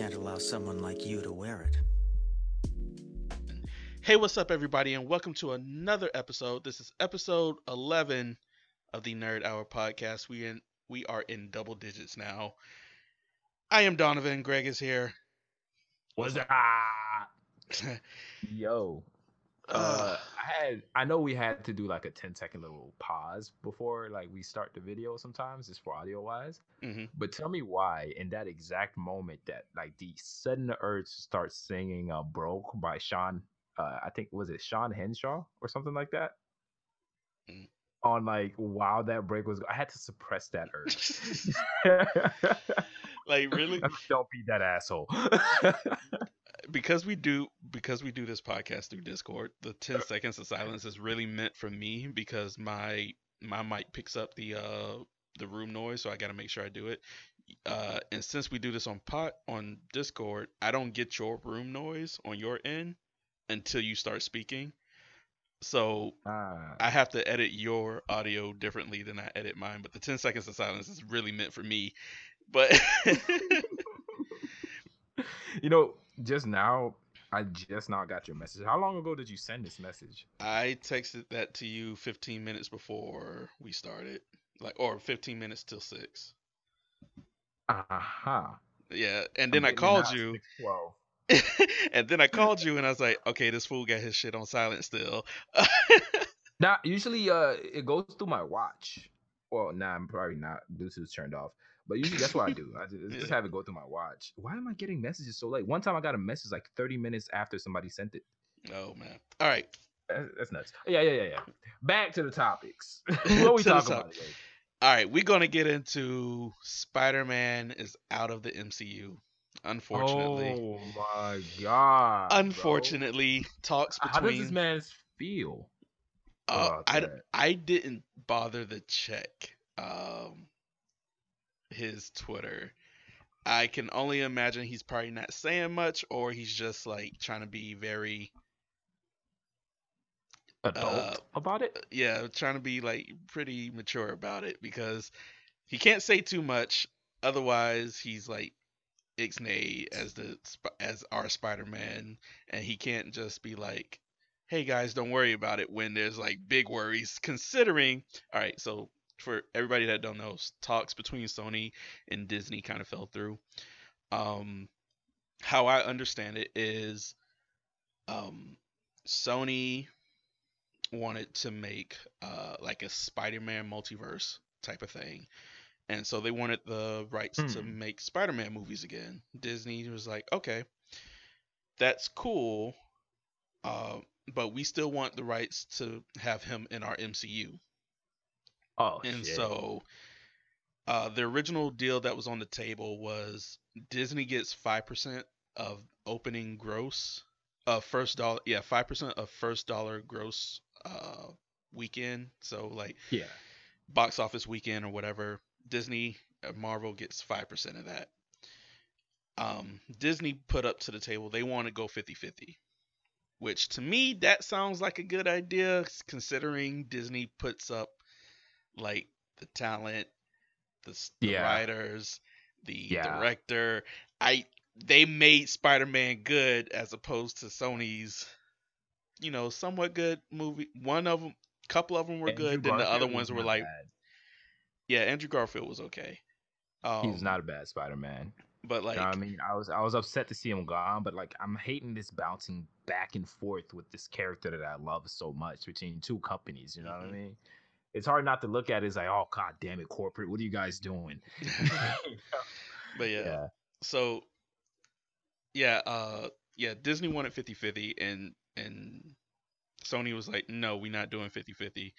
can't allow someone like you to wear it. Hey, what's up, everybody, and welcome to another episode. This is episode 11 of the Nerd Hour podcast. We in we are in double digits now. I am Donovan. Greg is here. What's up? Yo. Uh, I had I know we had to do like a 10 second little pause before like we start the video sometimes just for audio wise. Mhm. But tell me why in that exact moment that like the sudden urge to start singing uh Broke by Sean uh I think was it Sean Henshaw or something like that? Mm. On like while that break was I had to suppress that urge. like really, Don't be that asshole. because we do because we do this podcast through Discord. The 10 seconds of silence is really meant for me because my my mic picks up the uh the room noise, so I got to make sure I do it. Uh, and since we do this on pot on Discord, I don't get your room noise on your end until you start speaking. So Ah. I have to edit your audio differently than I edit mine. But the 10 seconds of silence is really meant for me. But you know, just now, I just now got your message. How long ago did you send this message? I texted that to you 15 minutes before we started, like or 15 minutes till six. Uh-huh. Yeah, and then I called you, Well, and then I called you, and I was like, okay, this fool got his shit on silent still. now usually uh it goes through my watch. Well, nah, I'm probably not. Bluetooth turned off. But usually that's what I do. I just, just have it go through my watch. Why am I getting messages so late? One time I got a message like 30 minutes after somebody sent it. oh man. All right. That's, that's nuts. Yeah, yeah, yeah, yeah. Back to the topics. what are we talking about today? All right, we're gonna get into Spider-Man is out of the MCU. Unfortunately, Oh my god. bro. unfortunately, talks between. How does this man feel? Uh, I, that? I didn't bother to check um, his Twitter. I can only imagine he's probably not saying much, or he's just like trying to be very, Adult uh, about it? yeah, trying to be like pretty mature about it because he can't say too much. Otherwise, he's like Ixnay as the as our Spider-Man, and he can't just be like, "Hey guys, don't worry about it." When there's like big worries, considering. All right, so for everybody that don't know, talks between Sony and Disney kind of fell through. Um, how I understand it is, um, Sony wanted to make uh like a Spider-Man multiverse type of thing. And so they wanted the rights to Hmm. make Spider-Man movies again. Disney was like, "Okay, that's cool. Uh, but we still want the rights to have him in our MCU." Oh, And shit. so uh the original deal that was on the table was Disney gets 5% of opening gross uh first dollar yeah, 5% of first dollar gross uh weekend. So like yeah. box office weekend or whatever, Disney uh, Marvel gets 5% of that. Um Disney put up to the table they want to go 50-50. Which to me that sounds like a good idea considering Disney puts up like the talent, the, the Yeah. writers, the Yeah. director. I they made Spider-Man good as opposed to Sony's you know, somewhat good movie. One of them couple of them were Andrew good, then the other ones were like bad. yeah, Andrew Garfield was okay. Um, he was not a bad Spider-Man. but like you know I mean, I was I was upset to see him gone, but like I'm hating this bouncing back and forth with this character that I love so much between two companies. You know what I Mhm. mean? It's hard not to look at it as like, oh god damn it, corporate, what are you guys doing? but yeah. So yeah, uh yeah, Disney wanted 50-50 and and Sony was like, "No, we're not doing 50-50."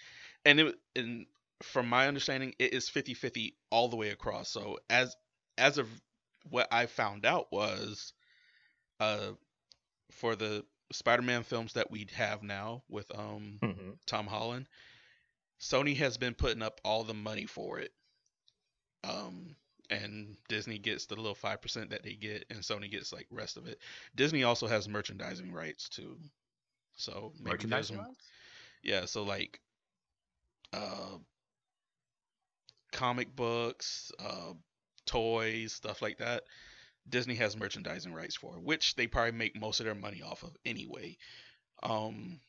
And it and from my understanding, it is 50-50 all the way across. So as as of what I found out was uh for the Spider-Man films that we have now with um Mhm. Tom Holland, Sony has been putting up all the money for it. Um, and Disney gets the little five percent that they get, and Sony gets like rest of it. Disney also has merchandising rights too, so maybe there's Merchandising some, rights? yeah. So like, uh, comic books, uh, toys, stuff like that. Disney has merchandising rights for, which they probably make most of their money off of anyway. Um,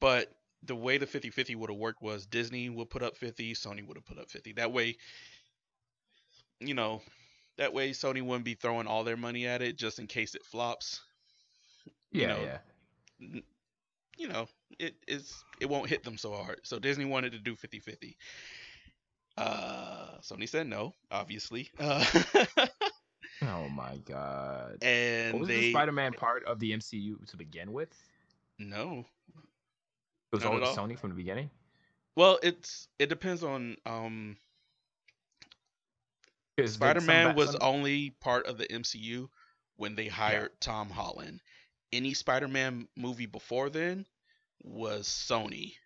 but the way the 50-50 would have worked was Disney would put up 50, Sony would have put up 50. That way, you know, that way Sony wouldn't be throwing all their money at it just in case it flops. You Yeah, know, yeah. n- you know, it is it won't hit them so hard. So Disney wanted to do 50-50. Uh, Sony said no, obviously. Uh, Oh my god. and what was they the Spider-Man part of the MCU to begin with? no. It was Not always all. Sony from the beginning. Well, it's it depends on um 'Cause then some Spider-Man ba- was some- only part of the MCU when they hired Tom Holland. Any Spider-Man movie before then was Sony.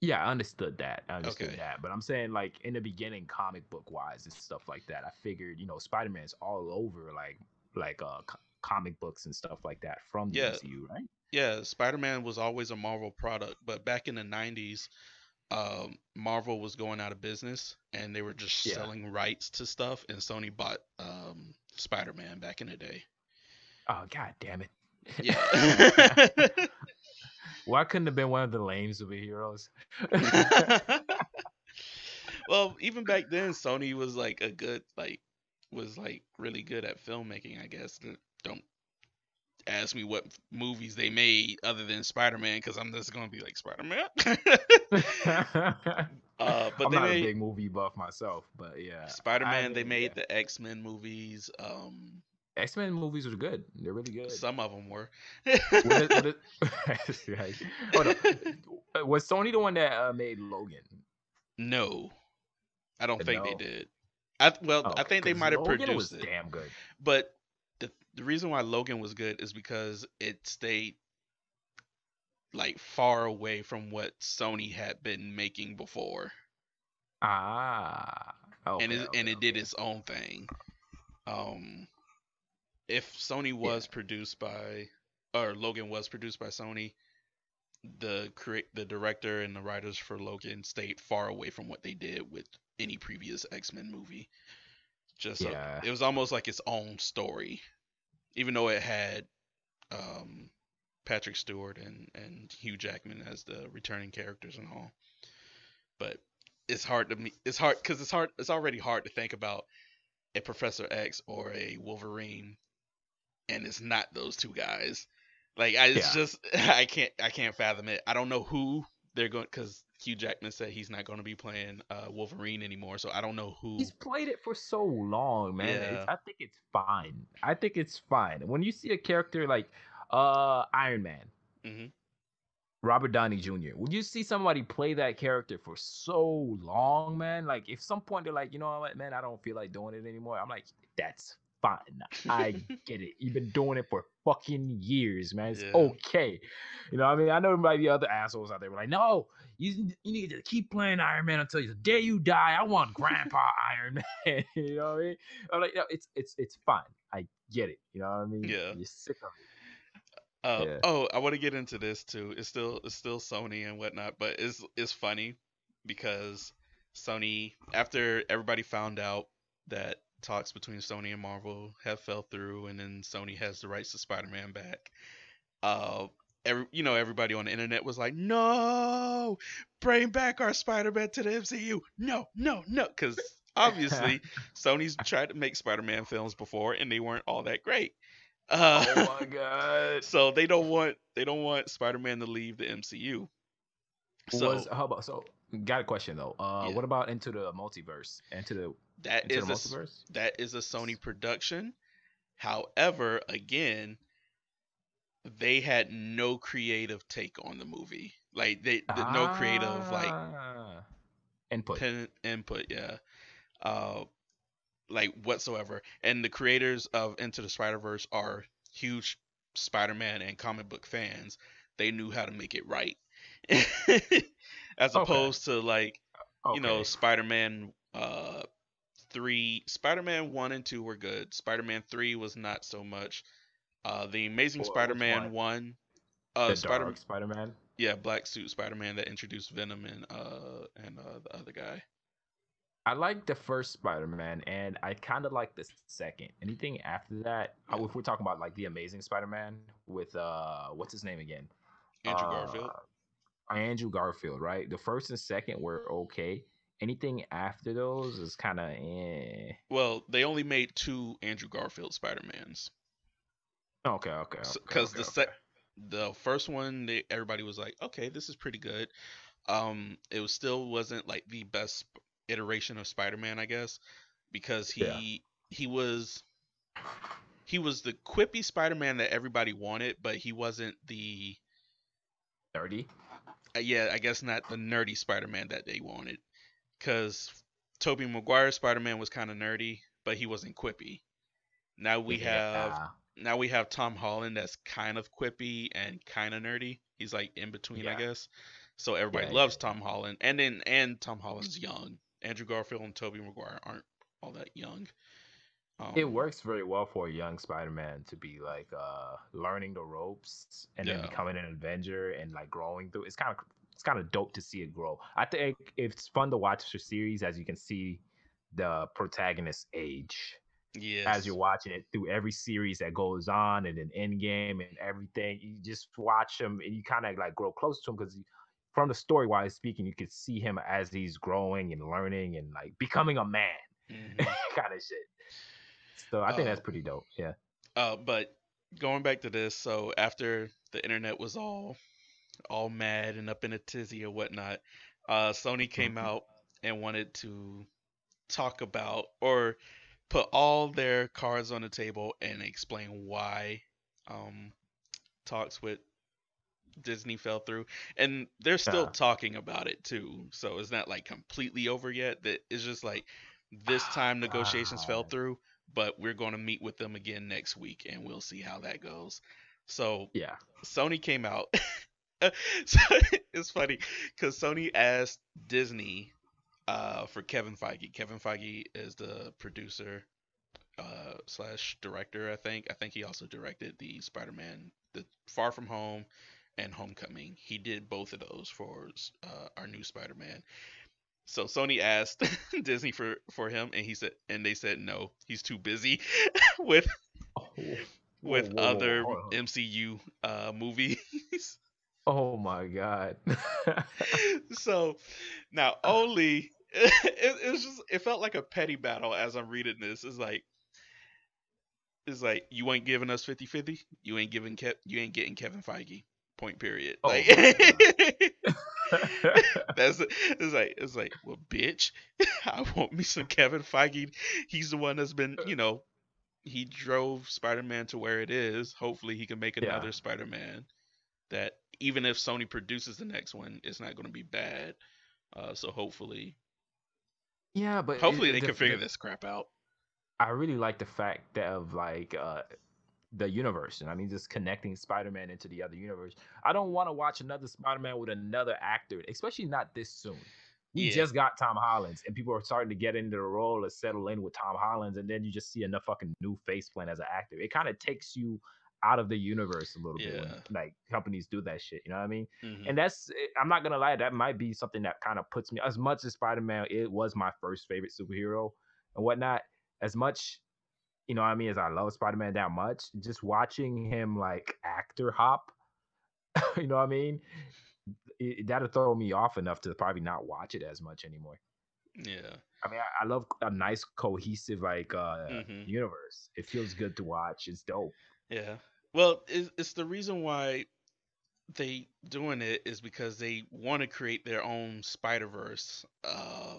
Yeah, I understood that. I understood Okay. that. But I'm saying like in the beginning, comic book wise and stuff like that, I figured, you know, Spider-Man's all over like like uh co- comic books and stuff like that from the Yeah. MCU, right? Yeah, Spider-Man was always a Marvel product, but back in the 90s, um, Marvel was going out of business and they were just Yeah. selling rights to stuff and Sony bought um, Spider-Man back in the day. Oh god damn it. Yeah. Why couldn't have been one of the lame superheroes? well, even back then, Sony was like a good, like, was like really good at filmmaking. I guess. Don't ask me what movies they made other than Spider Man, because I'm just gonna be like Spider Man. uh, but I'm they not made a big movie buff myself, but yeah. Spider Man. They made yeah. the X Men movies. Um, X Men movies were good. They're really good. some of them were. What is- what is-. On. Uh, Was Sony the one that uh, made Logan? no, I don't think No. they did. I well, Oh, I think they might have produced was it. damn good. But the the reason why Logan was good is because it stayed like far away from what Sony had been making before, Ah. Okay, and it okay, and it did its own thing. Um, if Sony was produced by or Logan was produced by Sony, the create the director and the writers for Logan stayed far away from what they did with any previous X Men movie. Just Yeah. it was almost like its own story, even though it had um, Patrick Stewart and and Hugh Jackman as the returning characters and all. But it's hard to me. It's hard because it's hard. It's already hard to think about a Professor X or a Wolverine, and it's not those two guys. Like I, it's Yeah. just I can't I can't fathom it. I don't know who they're going because Hugh Jackman said he's not going to be playing uh, Wolverine anymore. So I don't know who. He's played it for so long, man. It's- Yeah. I think it's fine. I think it's fine. When you see a character like uh Iron Man, Mhm. Robert Downey Jr., when you see somebody play that character for so long, man, like if some point they're like, you know what, man, I don't feel like doing it anymore. I'm like, that's fine. I get it. You've been doing it for fucking years, man. It's Yeah. okay. You know, I mean, I know there might be other assholes out there who are like, no, you, you need to keep playing Iron Man until the day you die. I want Grandpa Iron Man. you know what I mean? I'm like, no, it's it's it's fine. I get it. You know what I mean? Yeah. You're sick of it. Uh, Yeah. Oh, I want to get into this too. It's still it's still Sony and whatnot, but it's it's funny because Sony after everybody found out that talks between Sony and Marvel have fell through, and then Sony has the rights to Spider-Man back. Uh, every you know everybody on the internet was like, "No, bring back our Spider-Man to the MCU! No, no, no!" Because obviously Sony's tried to make Spider-Man films before, and they weren't all that great. Uh, Oh my god. so they don't want they don't want Spider-Man to leave the MCU. So was how about so? Got a question though. Uh, Yeah. what about into the multiverse? Into the that is a, that is a Sony production. However, again, they had no creative take on the movie. Like they th- no creative like Ah. input. pen input, yeah. Uh like whatsoever. And the creators of Into the Spider-Verse are huge Spider-Man and comic book fans. They knew how to make it right. As Okay. opposed to like you know spider-man uh three spider-man one and two were good spider-man three was not so much uh the amazing which spider-man one? one uh the spider Spider-Man. yeah black suit spider-man that introduced venom and uh and uh the other guy I like the first Spider-Man, and I kind of like the second. Anything after that, uh, Yeah. if we're talking about like the Amazing Spider-Man with uh, what's his name again? Andrew Garfield. Uh, Andrew Garfield, right? The first and second were okay. Anything after those is kind of eh. Well, they only made two Andrew Garfield Spider-Mans. Okay, okay. Because okay, the okay, the first one, they, everybody was like, okay, this is pretty good. Um, it was still wasn't like the best iteration of Spider-Man, I guess, because he Yeah. he was he was the quippy Spider-Man that everybody wanted, but he wasn't the thirty. uh, yeah, I guess not the nerdy Spider-Man that they wanted. Because Tobey Maguire Spider-Man was kind of nerdy, but he wasn't quippy. Now we have now we have Tom Holland that's kind of quippy and kind of nerdy. He's like in between, I guess. So everybody Yeah, loves yeah, Tom Holland, and then and Tom Holland's young. Andrew Garfield and Tobey Maguire aren't all that young. Um, it works very well for a young Spider-Man to be like uh learning the ropes and then becoming an Avenger and like growing through. It's kind of it's kind of dope to see it grow. I think it's fun to watch the series as you can see the protagonist age Yes. as you're watching it through every series that goes on and an end game and everything. You just watch him and you kind of like grow close to him because from the story wise speaking, you could see him as he's growing and learning and like becoming a man Mhm. kind of shit. So I think Uh, that's pretty dope. Yeah. Uh, but going back to this, so after the internet was all all mad and up in a tizzy or whatnot, uh, Sony came Mhm. out and wanted to talk about or put all their cards on the table and explain why um, talks with Disney fell through, and they're still Yeah. talking about it too. So it's not like completely over yet. That it's just like this time negotiations fell Ah. through, but we're going to meet with them again next week, and we'll see how that goes. So Yeah. Sony came out. so it's funny because Sony asked Disney uh, for Kevin Feige. Kevin Feige is the producer uh, slash director, I think. I think he also directed the Spider-Man, the Far From Home, and Homecoming. He did both of those for uh, our new Spider-Man. So Sony asked Disney for for him, and he said, and they said no, he's too busy with Oh, with whoa, whoa, whoa, other on. MCU uh, movies. Oh my god. so now only it, it was just it felt like a petty battle as I'm reading this. It's like it's like you ain't giving us 50-50. You ain't giving Kev you ain't getting Kevin Feige. Point period. Oh like that's it's like it's like well bitch I want me some Kevin Feige. He's the one that's been, you know, he drove Spider-Man to where it is. Hopefully he can make Yeah. another Spider-Man that even if Sony produces the next one, it's not going to be bad. Uh, so hopefully, yeah, but hopefully it- they the- can figure the- this crap out. I really like the fact that of like uh the universe, and I mean just connecting Spider-Man into the other universe. I don't want to watch another Spider-Man with another actor, especially not this soon. We Yeah. just got Tom Holland's, and people are starting to get into the role and settle in with Tom Holland's, and then you just see enough fucking new face plant as an actor. It kind of takes you out of the universe a little bit when like companies do that shit. You know what I mean? Mhm. And that's eh, I'm not gonna lie, that might be something that kind of puts me as much as Spider-Man, it was my first favorite superhero and whatnot. As much, you know what I mean, as I love Spider-Man that much, just watching him like actor hop, you know what I mean? It, that'll throw me off enough to probably not watch it as much anymore. yeah, I mean, I, I love a nice cohesive like uh Mhm. universe. It feels good to watch. It's dope. yeah. Well, it's, it's the reason why they doing it is because they want to create their own Spider Verse uh,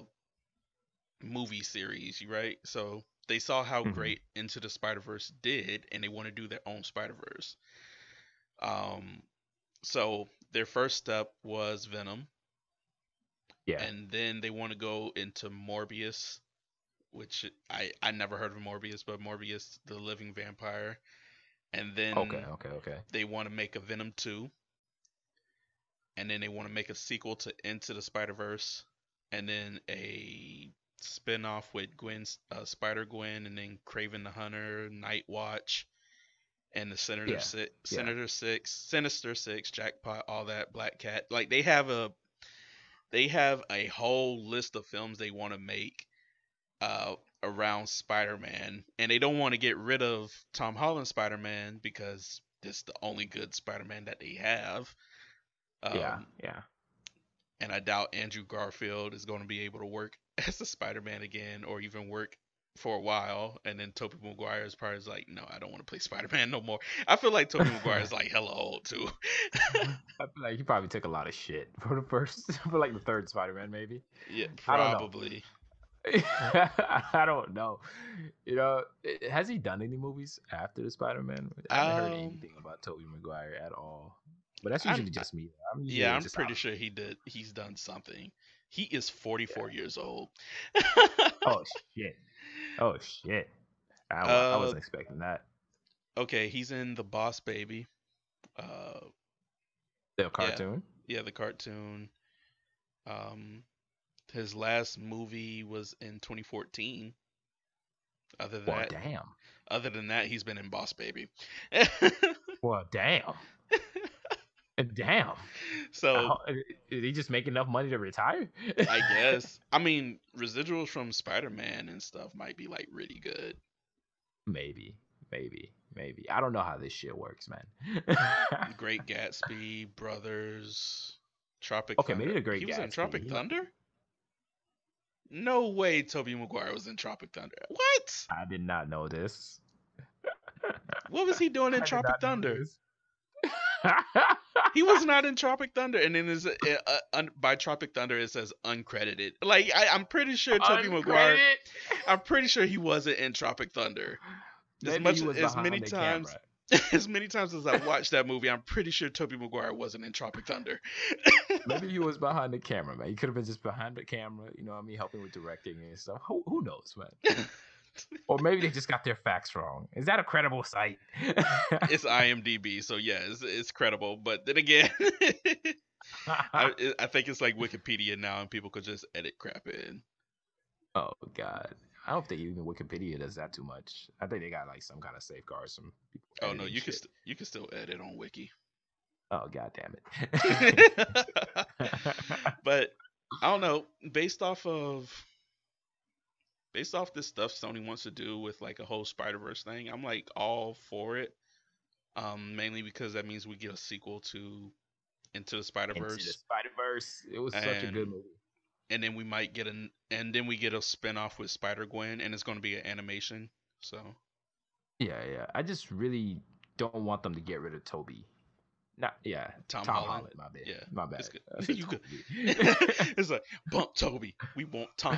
movie series, right? So they saw how Mhm. great Into the Spider Verse did, and they want to do their own Spider Verse. Um, so their first step was Venom, Yeah. and then they want to go into Morbius, which I I never heard of Morbius, but Morbius, the living vampire, and then okay, okay, okay. they want to make a Venom 2. And then they want to make a sequel to Into the Spider Verse. And then a spin off with Gwen's uh, Spider Gwen and then Kraven the Hunter, Night Watch, and the Senator Yeah, Six, yeah. Senator Six, Sinister Six, Jackpot, all that, Black Cat. Like they have a they have a whole list of films they want to make. uh, around Spider-Man, and they don't want to get rid of Tom Holland Spider-Man because this is the only good Spider-Man that they have. Um, yeah, yeah. and I doubt Andrew Garfield is going to be able to work as a Spider-Man again, or even work for a while. And then Tobey Maguire is probably like, no, I don't want to play Spider-Man no more. I feel like Tobey Maguire is like hella old too. I feel like he probably took a lot of shit for the first, for like the third Spider-Man, maybe. yeah, I don't know. probably. I don't know. You know, has he done any movies after the Spider-Man? I haven't heard Um, anything about Tobey Maguire at all. But that's I'm- usually just me. I'm usually Yeah, I'm pretty out. sure he did. He's done something. He is 44 years old. Oh shit! Oh shit! I, wa- I Uh, wasn't expecting that. okay, he's in The Boss Baby. Uh, The cartoon. yeah, the cartoon. Um, his last movie was in 2014. Other than Well, that, damn. other than that, he's been in Boss Baby. Well, damn. damn. so How- Did he just make enough money to retire? I guess. I mean, residuals from Spider-Man and stuff might be like really good. maybe, maybe, maybe. I don't know how this shit works, man. Great Gatsby, Brothers, Tropic. Okay, Thunder. maybe The Great He was in Gatsby, Tropic he- Thunder. No way, Tobey Maguire was in Tropic Thunder. What? I did not know this. What was he doing in did Tropic Thunder? He was not in Tropic Thunder, and then is uh, uh, un, by Tropic Thunder it says uncredited. Like I, I'm pretty sure Tobey Maguire. I'm pretty sure he wasn't in Tropic Thunder. As Maybe much he was as many the times camera. as many times as I've watched that movie, I'm pretty sure Tobey Maguire wasn't in Tropic Thunder. Maybe he was behind the camera, man. He could have been just behind the camera, you know what I mean, helping with directing and stuff. Who, who knows, man? or maybe they just got their facts wrong. Is that a credible site? it's IMDb, so yeah, it's, it's credible. But then again, I, I think it's like Wikipedia now, and people could just edit crap in. oh God, I don't think even Wikipedia does that too much. I think they got like some kind of safeguards from people. Oh no, you can st- you can still edit on Wiki. Oh God damn it. but I don't know. Based off of based off this stuff Sony wants to do with like a whole Spider Verse thing, I'm like all for it. Um, mainly because that means we get a sequel to Into the Spider Into the Verse, Spider Verse. It was such a good movie. And then we might get an and then we get a spin off with Spider Gwen, and it's going to be an animation. So Yeah, yeah. I just really don't want them to get rid of Tobey. Not yeah, Tom Tom, Holland. Holland. My bad. Yeah, my bad. it's You could- it's like bump Tobey, we want Tom.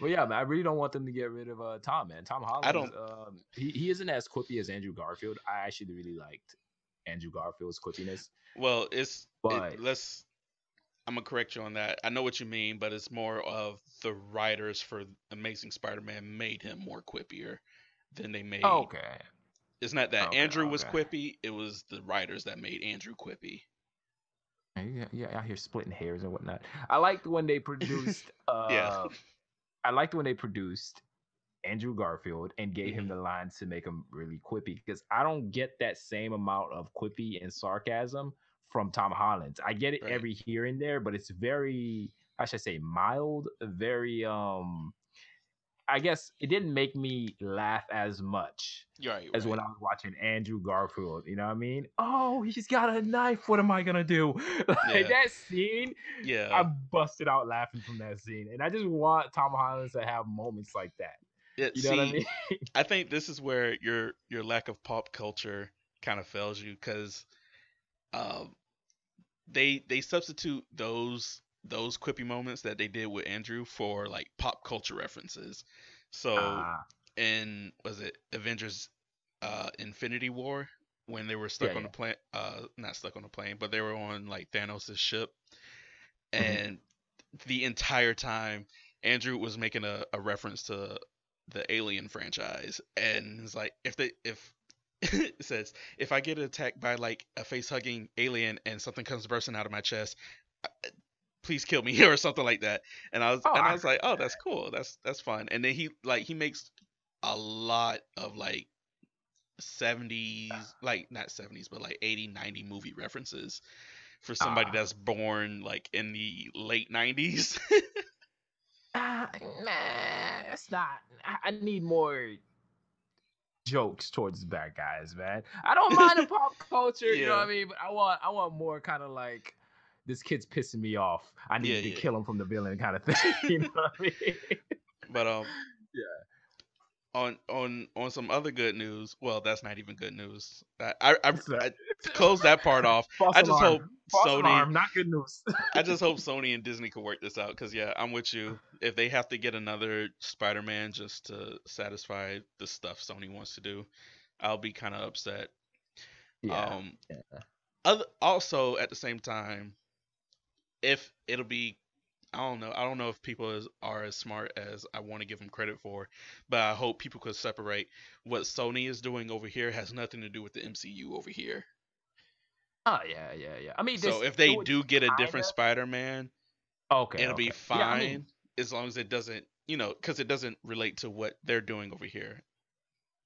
well, yeah, man. I really don't want them to get rid of uh, Tom, man. Tom Holland. I don't- Um, he he isn't as quippy as Andrew Garfield. I actually really liked Andrew Garfield's quippiness. Well, it's it- But- let's. I'm gonna correct you on that. I know what you mean, but it's more of the writers for Amazing Spider-Man made him more quippier than they made. Okay. It's not that Okay, Andrew was okay. quippy; it was the writers that made Andrew quippy. Yeah, yeah, out here splitting hairs and whatnot. I liked when they produced. Uh, Yeah. I liked when they produced Andrew Garfield and gave him Mhm. the lines to make him really quippy because I don't get that same amount of quippy and sarcasm from Tom Holland. I get it Right. every here and there, but it's very, how should I say, mild, very um. I guess it didn't make me laugh as much right. as right. when I was watching Andrew Garfield. You know what I mean? Oh, he's got a knife. What am I gonna do? like Yeah. that scene, yeah, I busted out laughing from that scene, and I just want Tom Holland to have moments like that. It- You know what I mean? I think this is where your your lack of pop culture kind of fails you because um, they they substitute those those quippy moments that they did with Andrew for like pop culture references. So Ah, in was it Avengers uh Infinity War when they were stuck Yeah, on yeah. the plane uh not stuck on the plane but they were on like Thanos' ship Mhm. and the entire time Andrew was making a, a reference to the Alien franchise and it's like if they if says if I get attacked by like a face hugging alien and something comes bursting out of my chest please kill me or something like that. And I was Oh, and I I was like oh that's cool. that's that's fun. And then he like he makes a lot of like 70s like not 70s but like 80 90 movie references for somebody Ah. that's born like in the late 90s Ah, man, it's not. I, I need more jokes towards the bad guys, man. I don't mind the pop culture, you know what I mean, but I want I want more kind of like this kid's pissing me off. I need Yeah, to yeah. kill him from the villain kind of thing. you know what I mean? But um, Yeah. On on on some other good news. Well, that's not even good news. I I, I? I close that part off. False I just alarm. hope False Sony. alarm, not good news. I just hope Sony and Disney can work this out because yeah, I'm with you. If they have to get another Spider-Man just to satisfy the stuff Sony wants to do, I'll be kind of upset. Um, yeah. other also at the same time, if it'll be, I don't know. I don't know if people is, are as smart as I want to give them credit for, but I hope people could separate what Sony is doing over here has nothing to do with the MCU over here. Oh yeah, yeah, yeah. I mean, So if they do get a different Spider-Man, okay, it'll be fine Yeah, I mean, as long as it doesn't, you know, because it doesn't relate to what they're doing over here.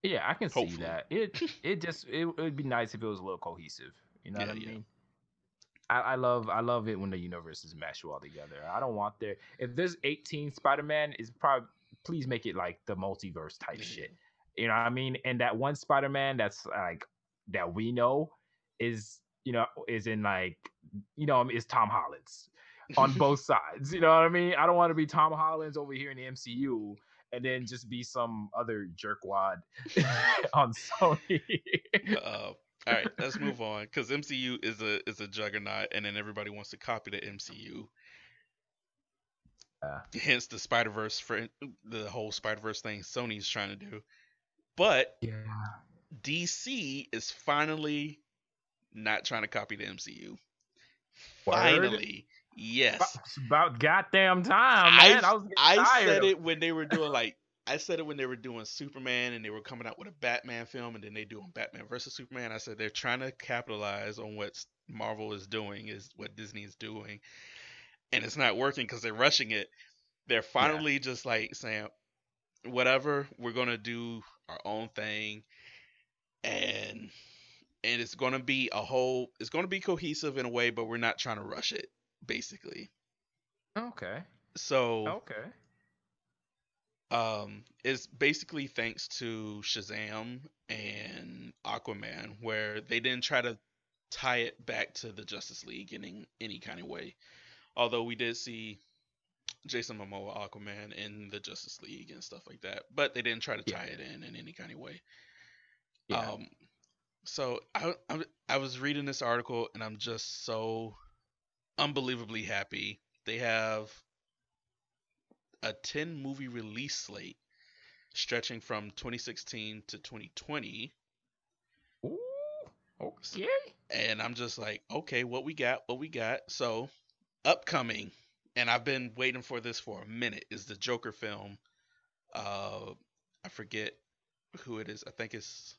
Yeah, I can see that. It it just it would be nice if it was a little cohesive. You know Yeah, what I mean? I, I love I love it when the universes mesh well together. I don't want there if there's 18 Spider-Man is probably please make it like the multiverse type shit. You know what I mean? And that one Spider-Man that's like that we know is you know is in like you know is Tom Holland's on both sides. You know what I mean? I don't want to be Tom Holland's over here in the MCU and then just be some other jerkwad on Sony. Uh, all right, let's move on because MCU is a is a juggernaut, and then everybody wants to copy the MCU. Yeah. Hence the Spider Verse for the whole Spider Verse thing Sony's trying to do, but yeah. DC is finally not trying to copy the MCU. Word? Finally, yes. It's about goddamn time, I, man. I, was I said it when they were doing like I said it when they were doing Superman and they were coming out with a Batman film and then they doing Batman versus Superman. I said they're trying to capitalize on what Marvel is doing is what Disney is doing, and it's not working because they're rushing it. They're finally just like saying, whatever, we're gonna do our own thing, and and it's gonna be a whole. It's gonna be cohesive in a way, but we're not trying to rush it. Basically, Okay. so Okay. Um is basically thanks to Shazam and Aquaman where they didn't try to tie it back to the Justice League in any, any kind of way. Although we did see Jason Momoa Aquaman in the Justice League and stuff like that, but they didn't try to tie Yeah. it in in any kind of way. Yeah. Um so I, I I was reading this article and I'm just so unbelievably happy. They have a 10 movie release slate stretching from 2016 to 2020 Ooh. Okay. and I'm just like, okay, what we got, what we got. So, upcoming, and I've been waiting for this for a minute, is the Joker film. Uh, I forget who it is. I think it's,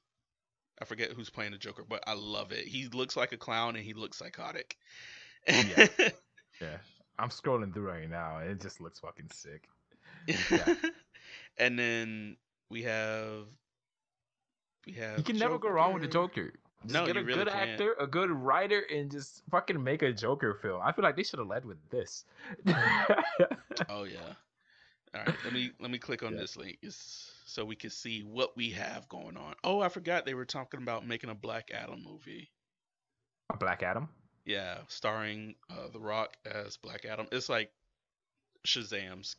I forget who's playing the Joker, but I love it. He looks like a clown and he looks psychotic. Yeah. Yeah. I'm scrolling through right now. and It just looks fucking sick. Yeah. and then we have, we have. You can never go wrong with the Joker. Just No, get you a really good can't. actor, a good writer, and just fucking make a Joker film. I feel like they should have led with this. Oh yeah. All right, let me let me click on Yeah. this link it's, so we can see what we have going on. Oh, I forgot they were talking about making a Black Adam movie. A Black Adam. Yeah, starring uh, The Rock as Black Adam. It's like Shazam's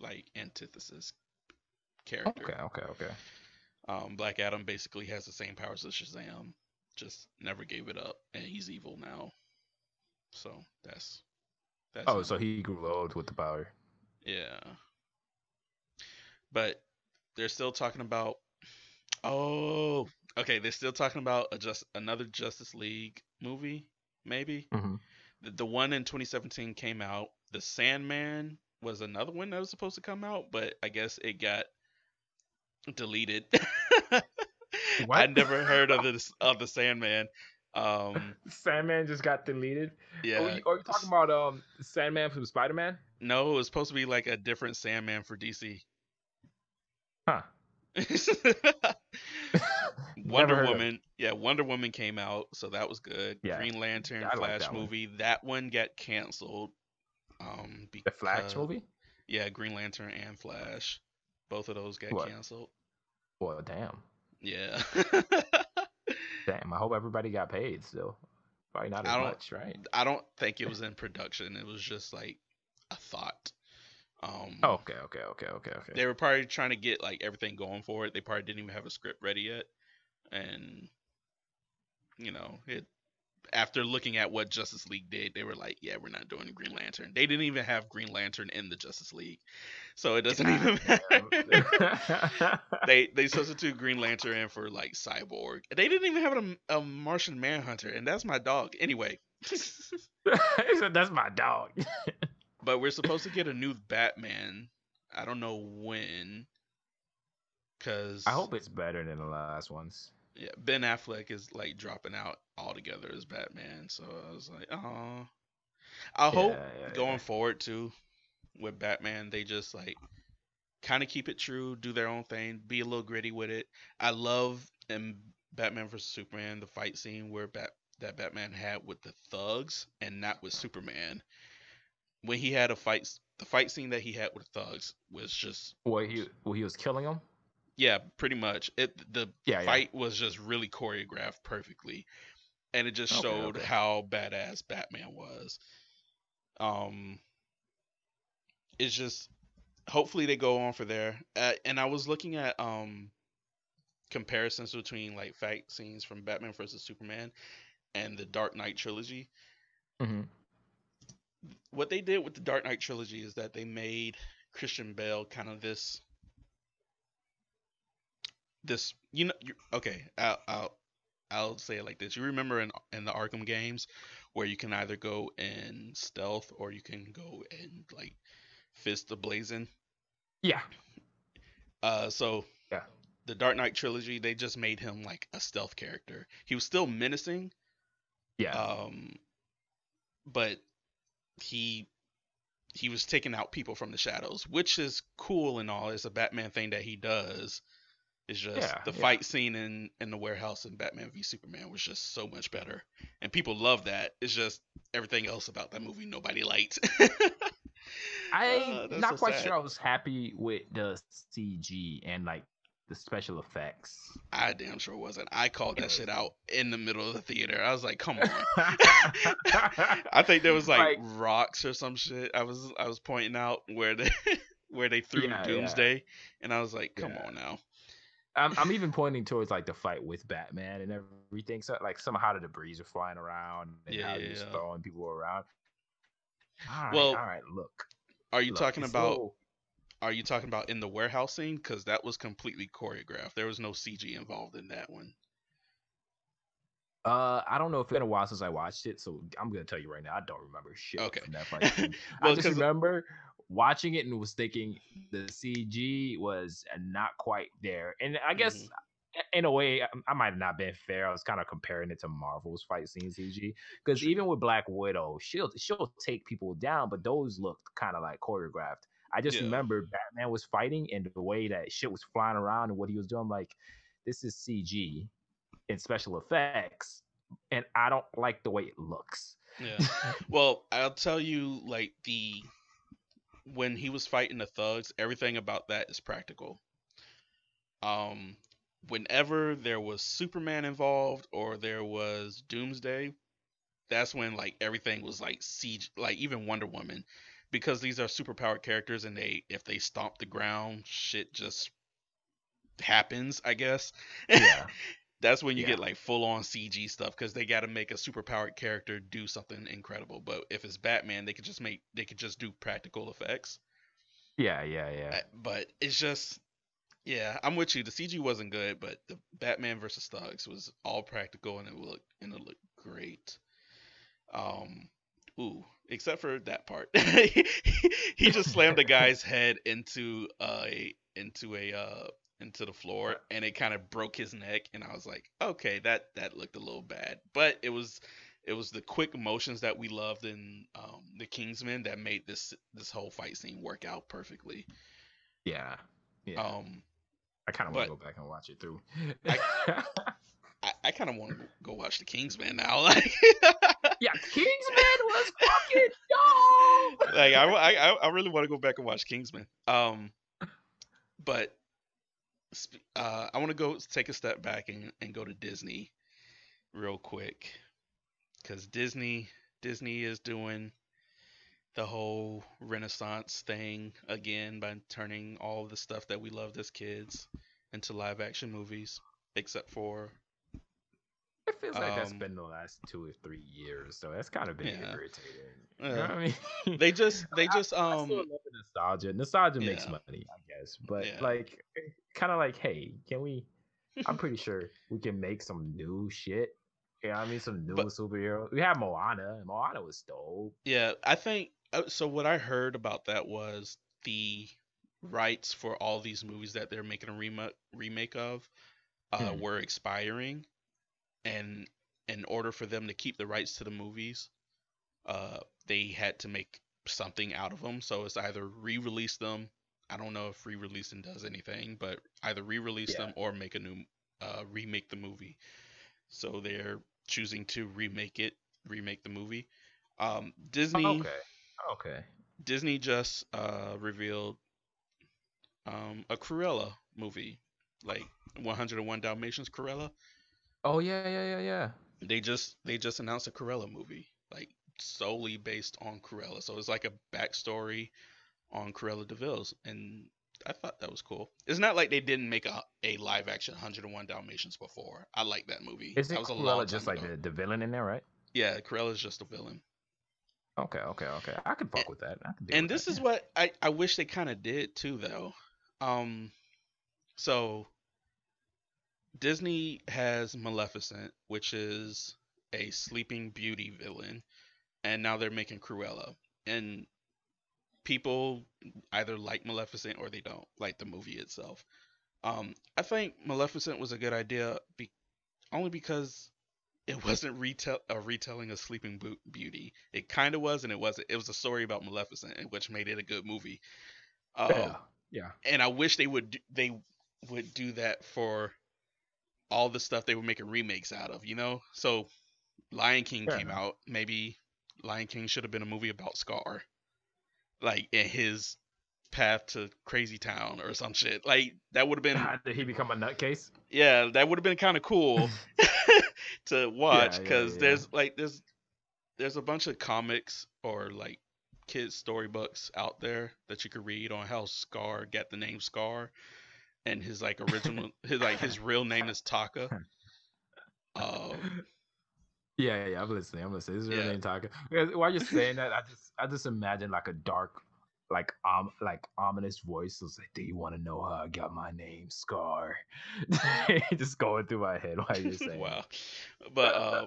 like antithesis character. Okay, okay, okay. Um, Black Adam basically has the same powers as Shazam, just never gave it up, and he's evil now. So that's that's. Oh, him. so he grew old with the power. Yeah. But they're still talking about Oh, okay, they're still talking about a just another Justice League movie, maybe. Mm-hmm. The, the one in 2017 came out. The Sandman was another one that was supposed to come out, but I guess it got deleted. I never heard of this of the Sandman. Um, Sandman just got deleted. yeah. Are, you, are you talking about um Sandman from Spider Man? No, it was supposed to be like a different Sandman for DC. Huh. Wonder heard of it. Woman, yeah, Wonder Woman came out, so that was good. Yeah. Green Lantern, Yeah, like Flash that one. movie, that one got canceled. Um, be- The Flash because- movie? Yeah, Green Lantern and Flash, both of those got What? canceled. Well, damn, Yeah. damn. I hope everybody got paid still. Probably not as much, right? I don't think it was in production. It was just like a thought. Um, Okay, okay, okay, okay, okay. they were probably trying to get like everything going for it. They probably didn't even have a script ready yet, and you know it. After looking at what Justice League did, they were like, "Yeah, we're not doing Green Lantern." They didn't even have Green Lantern in the Justice League, so it doesn't even matter. they they substitute Green Lantern in for like Cyborg. They didn't even have a, a Martian Manhunter, and that's my dog. Anyway, That's my dog. but we're supposed to get a new Batman. I don't know when. Cause I hope it's better than the last ones. Yeah, Ben Affleck is like dropping out altogether as Batman. So I was like, oh. I hope Yeah, going forward too with Batman, they just like kind of keep it true, do their own thing, be a little gritty with it. I love in Batman vs Superman the fight scene where Bat that Batman had with the thugs and not with Superman. When he had a fight, the fight scene that he had with thugs was just Well, he well, he was killing them. Yeah, pretty much. It the Yeah, yeah. fight was just really choreographed perfectly, and it just Okay, showed okay. how badass Batman was. Um, it's just hopefully they go on for there. Uh, and I was looking at um comparisons between like fight scenes from Batman versus Superman and the Dark Knight trilogy. hmm What they did with the Dark Knight trilogy is that they made Christian Bale kind of this this you know you, okay I'll, I'll I'll say it like this. You remember in in the Arkham games where you can either go in stealth or you can go in like fist ablazing. Yeah. Uh, so Yeah. the Dark Knight trilogy they just made him like a stealth character. He was still menacing, Yeah. um, but he he was taking out people from the shadows, which is cool and all. It's a Batman thing that he does. It's just Yeah, the yeah. fight scene in in the warehouse in Batman v Superman was just so much better, and people love that. It's just everything else about that movie nobody liked. I Uh, not so quite sad. sure I was happy with the CG and like the special effects. I damn sure wasn't. I called that shit out in the middle of the theater. I was like, come on. I think there was like, Like- rocks or some shit. I was I was pointing out where they where they threw Yeah, yeah. Doomsday, and I was like, come Yeah. on now. I'm, I'm even pointing towards like the fight with Batman and everything. So like somehow the debris are flying around and how he was Yeah. throwing people around. All right, Well, all right. Look, Are you look, talking about? little- Are you talking about in the warehouse scene? Because that was completely choreographed. There was no CG involved in that one. Uh, I don't know if it's been a while since I watched it, so I'm gonna tell you right now, I don't remember shit Okay. from that fight. Well, I just remember watching it and was thinking the CG was not quite there, and I guess Mhm. in a way I, I might have not been fair. I was kind of comparing it to Marvel's fight scene CG because even with Black Widow, she'll she'll take people down, but those looked kind of like choreographed. I just Yeah. remember Batman was fighting and the way that shit was flying around and what he was doing. Like, this is CG and special effects, and I don't like the way it looks. Yeah. Well, I'll tell you, like the when he was fighting the thugs, everything about that is practical. Um, whenever there was Superman involved or there was Doomsday, that's when like everything was like CG, like even Wonder Woman, because these are superpowered characters and they if they stomp the ground, shit just happens. I guess. yeah, that's when you Yeah. get like full on CG stuff because they got to make a superpowered character do something incredible. But if it's Batman, they could just make they could just do practical effects. yeah, yeah, yeah. But it's just yeah, I'm with you. The CG wasn't good, but the Batman versus Thugs was all practical and it looked and it looked great. Um, ooh, except for that part, he just slammed a guy's head into a into a uh into the floor and it kind of broke his neck and I was like, okay, that that looked a little bad, but it was it was the quick motions that we loved in um, the Kingsman that made this this whole fight scene work out perfectly. Yeah. Yeah. Um, I kind of want to go back and watch it through. I, I kind of want to go watch the Kingsman now. Like, yeah, Kingsman was fucking dope. like I, I, I really want to go back and watch Kingsman. Um, but uh, I want to go take a step back and, and go to Disney real quick. Because Disney Disney is doing the whole Renaissance thing again by turning all the stuff that we loved as kids into live action movies, except for it feels like that's been the last two or three years, so that's kind of been Yeah. irritating. You know what I mean? they just they just I um the nostalgia. Nostalgia makes money, I guess, but Yeah. like, kind of like, hey, can we? I'm pretty sure we can make some new shit. You know I mean? Some new But- superhero. We have Moana. and Moana was dope. Yeah, I think uh, so. What I heard about that was the rights for all these movies that they're making a remake remake of uh, Hmm. were expiring, and in order for them to keep the rights to the movies, uh, they had to make something out of them. So it's either re-release them. I don't know if re-releasing does anything, but either re-release Yeah. them or make a new uh, remake the movie. So they're choosing to remake it, remake the movie. Um, Disney. Okay. Okay. Disney just uh, revealed um, a Cruella movie, like 101 Dalmatians Cruella. Oh yeah, yeah, yeah, yeah. They just they just announced a Cruella movie, like solely based on Cruella. So it's like a backstory on Cruella de Vil's, and I thought that was cool. It's not like they didn't make a, a live action 101 Dalmatians before. I like that movie. Is it was Cruella just like the, the villain in there, right? Yeah, Cruella's just a villain. Okay, okay, okay. I can fuck with that. I can and this that, is yeah. what I, I wish they kind of did too though um so disney has maleficent which is a sleeping beauty villain and now they're making cruella and people either like maleficent or they don't like the movie itself um i think maleficent was a good idea be- only because it wasn't retell a retelling of Sleeping Beauty. It kind of was, and it wasn't. It was a story about Maleficent, which made it a good movie. Um, yeah, yeah. And I wish they would do, they would do that for all the stuff they were making remakes out of. You know, so Lion King Fair came out. Maybe Lion King should have been a movie about Scar, like in his path to Crazy Town or some shit. Like that would have been Did he become a nutcase? yeah, that would have been kind of cool to watch yeah, because yeah. there's like there's there's a bunch of comics or like kids storybooks out there that you could read on how Scar got the name Scar and his like original his like his real name is Taka. Um, Yeah, yeah, I'm listening. I'm listening. This is Yeah. talking. Because While you're you saying that, I just, I just imagine like a dark, like um, like ominous voice. It's like, do you want to know how I got my name, Scar? just going through my head while you're saying. wow, but uh,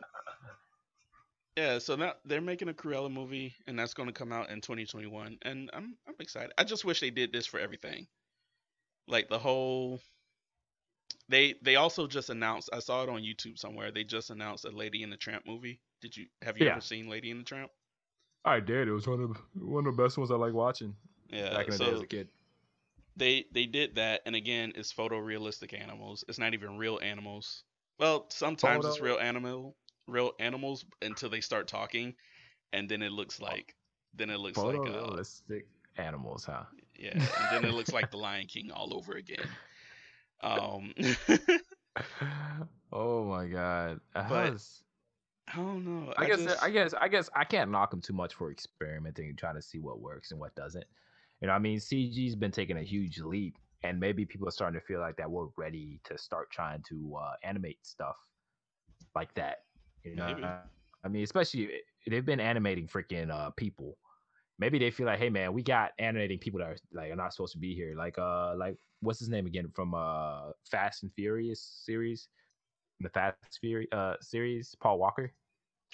yeah, so now they're making a Cruella movie and that's going to come out in 2021, and I'm I'm excited. I just wish they did this for everything. Like the whole they they also just announced i saw it on youtube somewhere they just announced a lady in the tramp movie did you have you Yeah. ever seen lady in the tramp I did. It was one of the, one of the best ones I like watching yeah back in the day as a kid. they they did that and again it's photorealistic animals it's not even real animals well sometimes it's real animal real animals until they start talking and then it looks like then it looks like uh, Photorealistic animals, huh? Yeah and then it looks like the lion king all over again um oh my god. That But was- i don't know I, guess just- I guess I guess I can't knock him too much for experimenting and trying to see what works and what doesn't. You know, I mean, CG's been taking a huge leap, and maybe people are starting to feel like that we're ready to start trying to uh, animate stuff like that. You know, Maybe. I mean, especially they've been animating freaking uh, people. Maybe they feel like, hey man, we got animating people that are like are not supposed to be here. Like uh, like what's his name again from uh Fast and Furious series, the Fast Fury uh series, Paul Walker.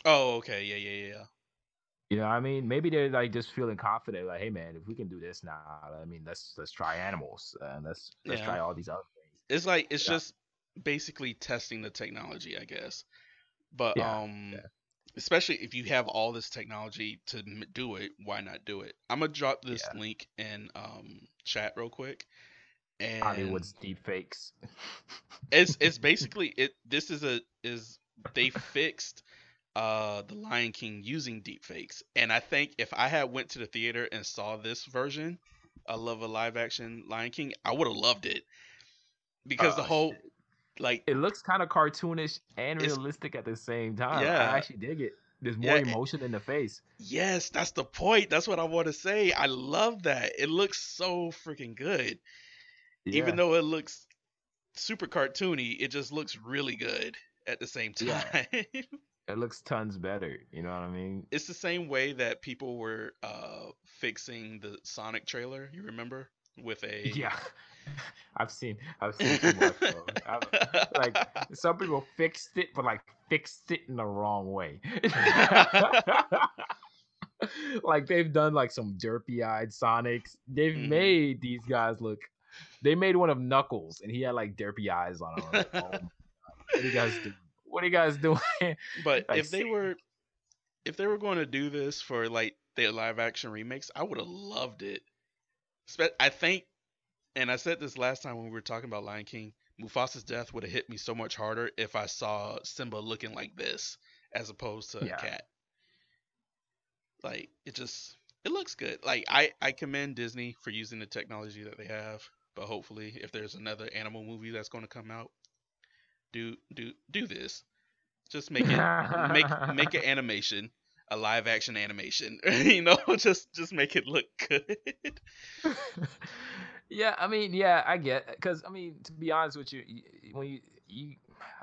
oh okay yeah yeah yeah You know, what I mean, maybe they're like just feeling confident, like, hey man, if we can do this now, I mean, let's let's try animals and let's let's Yeah. try all these other things. It's like it's Yeah. just basically testing the technology, I guess. But Yeah, um, yeah. Especially if you have all this technology to do it, why not do it? I'm gonna drop this Yeah. link in um chat real quick. And Hollywood's deep fakes. it's it's basically it. This is a is they fixed uh the Lion King using deep fakes, And I think if I had went to the theater and saw this version of a live action Lion King, I would have loved it. Because the Oh, whole shit. Like it looks kind of cartoonish and realistic at the same time. Yeah. I actually dig it. There's Yeah, more it- emotion in the face. yes, that's the point. That's what I want to say. I love that. It looks so freaking good. Even though it looks super cartoony, it just looks really good at the same Yeah. time. it looks tons better. You know what I mean? it's the same way that people were uh fixing the Sonic trailer. You remember with a Yeah. I've seen I've seen too much. I've- like some people fixed it, but like fixed it in the wrong way. like they've done like some derpy-eyed Sonics. They've Mhm. made these guys look. They made one of Knuckles, and he had like derpy eyes on him. Like, oh what are you guys doing? What are you guys doing? But Like, if they were if they were going to do this for like their live action remakes, I would have loved it. I think and I said this last time when we were talking about Lion King, Mufasa's death would have hit me so much harder if I saw Simba looking like this as opposed to Yeah. a cat. Like it just it looks good. Like I I commend Disney for using the technology that they have, but hopefully if there's another animal movie that's going to come out, do do do this. Just make it make make an animation, a live action animation. you know, just just make it look good. yeah, I mean, yeah, I get because I mean, to be honest with you, when you you,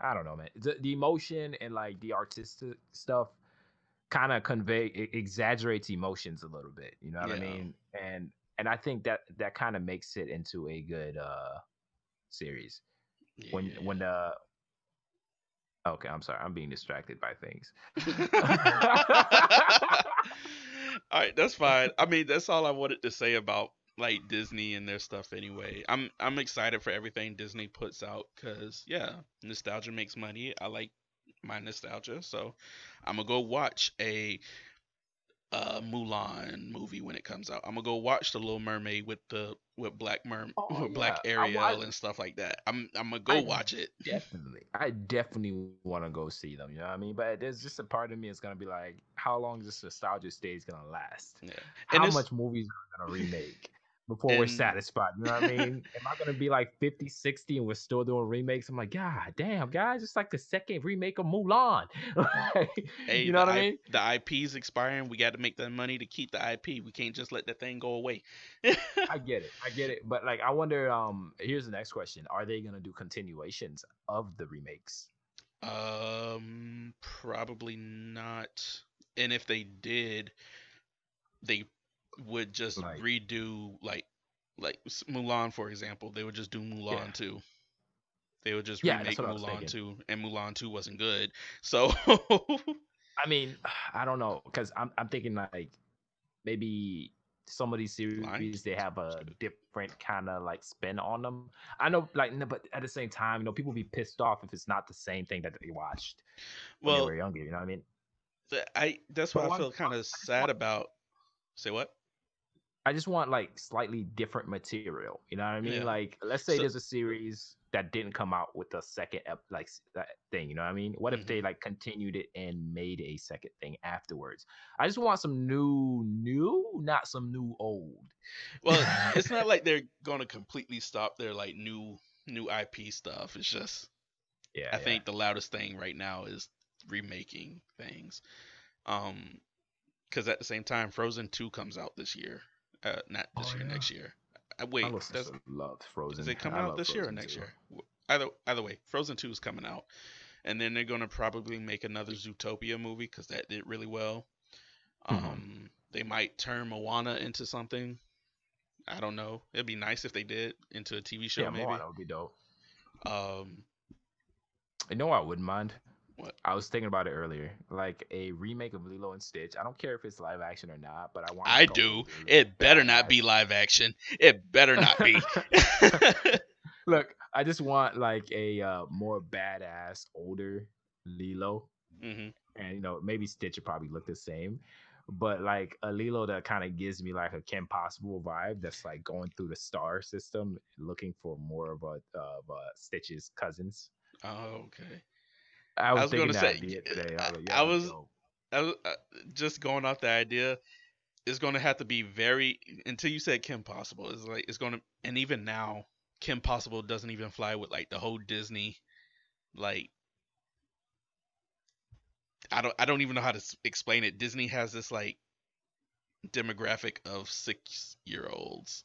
I don't know, man, the, the emotion and like the artistic stuff kind of convey exaggerates emotions a little bit. You know what I mean? And and I think that that kind of makes it into a good uh series when when the. Okay, I'm sorry. I'm being distracted by things. all right, that's fine. I mean, that's all I wanted to say about like Disney and their stuff. Anyway, I'm I'm excited for everything Disney puts out because yeah, nostalgia makes money. I like my nostalgia, so I'm gonna go watch a uh Mulan movie when it comes out. I'm gonna go watch The Little Mermaid with the with Black Mer Oh, with Black yeah. I Ariel and stuff like that. I'm I'm gonna go I watch it. definitely i definitely want to go see them you know what i mean but there's just a part of me that's gonna be like how long is this nostalgia stage gonna last Yeah, and how much movies are gonna remake before we're satisfied you know what i mean am i gonna be like 50 60 and we're still doing remakes i'm like god damn guys it's like the second remake of mulan Hey, you know what i I- mean The IP's expiring. We got to make the money to keep the IP. We can't just let the thing go away. i get it i get it but like i wonder um here's the next question are they gonna do continuations of the remakes um, probably not. And if they did, they would just Like- redo like like Mulan, for example. They would just do Mulan Yeah. They would just Yeah, remake what I was Mulan two, and Mulan two wasn't good. So I mean, I don't know because I'm I'm thinking like maybe some of these series they have a different kind of like spin on them. I know, like, but at the same time, you know, people be pissed off if it's not the same thing that they watched when they were younger. You know what I mean? I that's But what I feel kind of sad about. Say what? I just want like slightly different material. You know what I mean? Yeah. Like, let's say So- there's a series that didn't come out with a second ep- like that thing. You know what I mean? What if Mm-hmm. they like continued it and made a second thing afterwards? I just want some new, new, not some new old. Well, it's not like they're gonna completely stop their like new new IP stuff. It's just yeah. I yeah. think the loudest thing right now is remaking things. Um, because at the same time, Frozen Two comes out this year. Uh, not this Oh, year, yeah. next year. Uh, wait, I does, to loved Frozen. is it coming I out this year or next too. year? Either either way, Frozen Two is coming out, and then they're gonna probably make another Zootopia movie because that did really well. Mhm. Um, they might turn Moana into something. I don't know. It'd be nice if they did into a TV show, Yeah, maybe. Moana would be dope. Um, I know, I wouldn't mind. What? I was thinking about it earlier, like a remake of Lilo and Stitch. I don't care if it's live action or not, but I want. I do. It better not be live action. It better not be. Look, I just want like a uh, more badass, older Lilo, hmm and you know maybe Stitch would probably look the same, but like a Lilo that kind of gives me like a Kim Possible vibe. That's like going through the star system, looking for more of a of uh, Stitch's cousins. Oh, okay. I was, was gonna say, idea today. I- I, was like, I was- I was, uh, just going off the idea, it's going to have to be very until you said Kim Possible. It's like it's going to, and even now, Kim Possible doesn't even fly with like the whole Disney, like. I don't. I don't even know how to explain it. Disney has this like demographic of six year olds.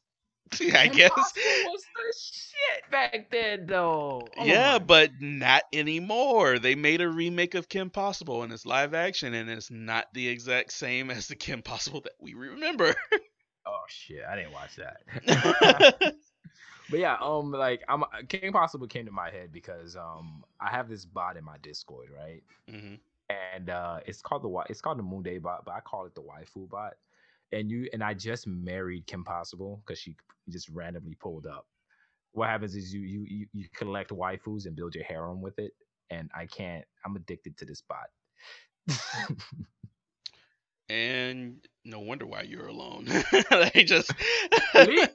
I guess. Impossible was the shit back then, though. Oh yeah, but not anymore. They made a remake of Kim Possible and it's live action and it's not the exact same as the Kim Possible that we remember. Oh shit, I didn't watch that. but yeah, um, like I'm King Possible came to my head because um I have this bot in my Discord, right? hmm And uh it's called the it's called the Mudae bot, but I call it the waifu bot. And you and I just married Kim Possible because she just randomly pulled up. What happens is you you you collect waifus and build your harem with it, and I can't. I'm addicted to this bot. And no wonder why you're alone. they just Leave-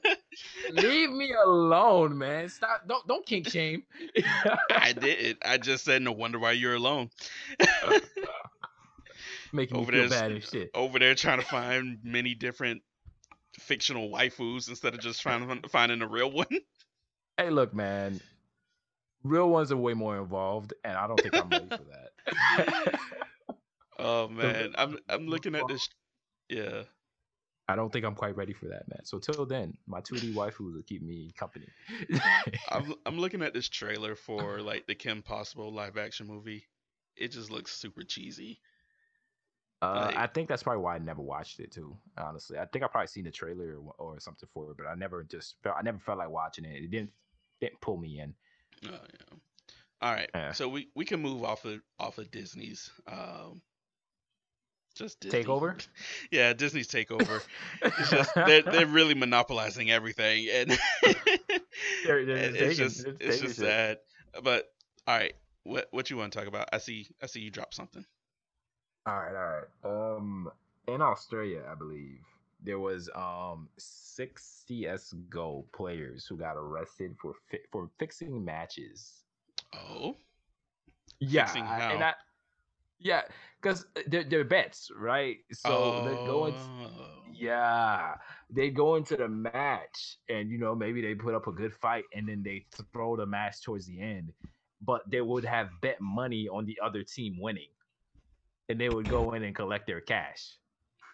Leave me alone, man. Stop! Don't don't kink shame. I didn't. I just said no wonder why you're alone. Making me Over feel there, bad and shit. over there trying to find many different fictional waifus instead of just finding finding a real one. Hey, look, man. Real ones are way more involved, and I don't think I'm ready for that. Oh man, I'm I'm looking at this. Yeah. I don't think I'm quite ready for that, man. So till then, my 2D waifus will keep me company. I'm I'm looking at this trailer for like the Kim Possible live action movie. It just looks super cheesy. Uh, Like- I think that's probably why I never watched it too. Honestly, I think I probably seen the trailer or, or something for it, but I never just felt I never felt like watching it. It didn't didn't pull me in. Oh yeah. All right. Yeah. So we we can move off of off of Disney's um just Disney. Takeover? Yeah, Disney's takeover. It's just they're they're really monopolizing everything and They're- they're and it's taking- just it's just sad. But all right, what what you want to talk about? I see I see you drop something. All right, all right. Um, in Australia, I believe there was um six CS:GO players who got arrested for fi- for fixing matches. Oh. Yeah, Fixing how? and I, yeah, because they're they're bets, right? So they're going. Oh. Yeah, they go into the match, and you know maybe they put up a good fight, and then they throw the match towards the end, but they would have bet money on the other team winning, and they would go in and collect their cash.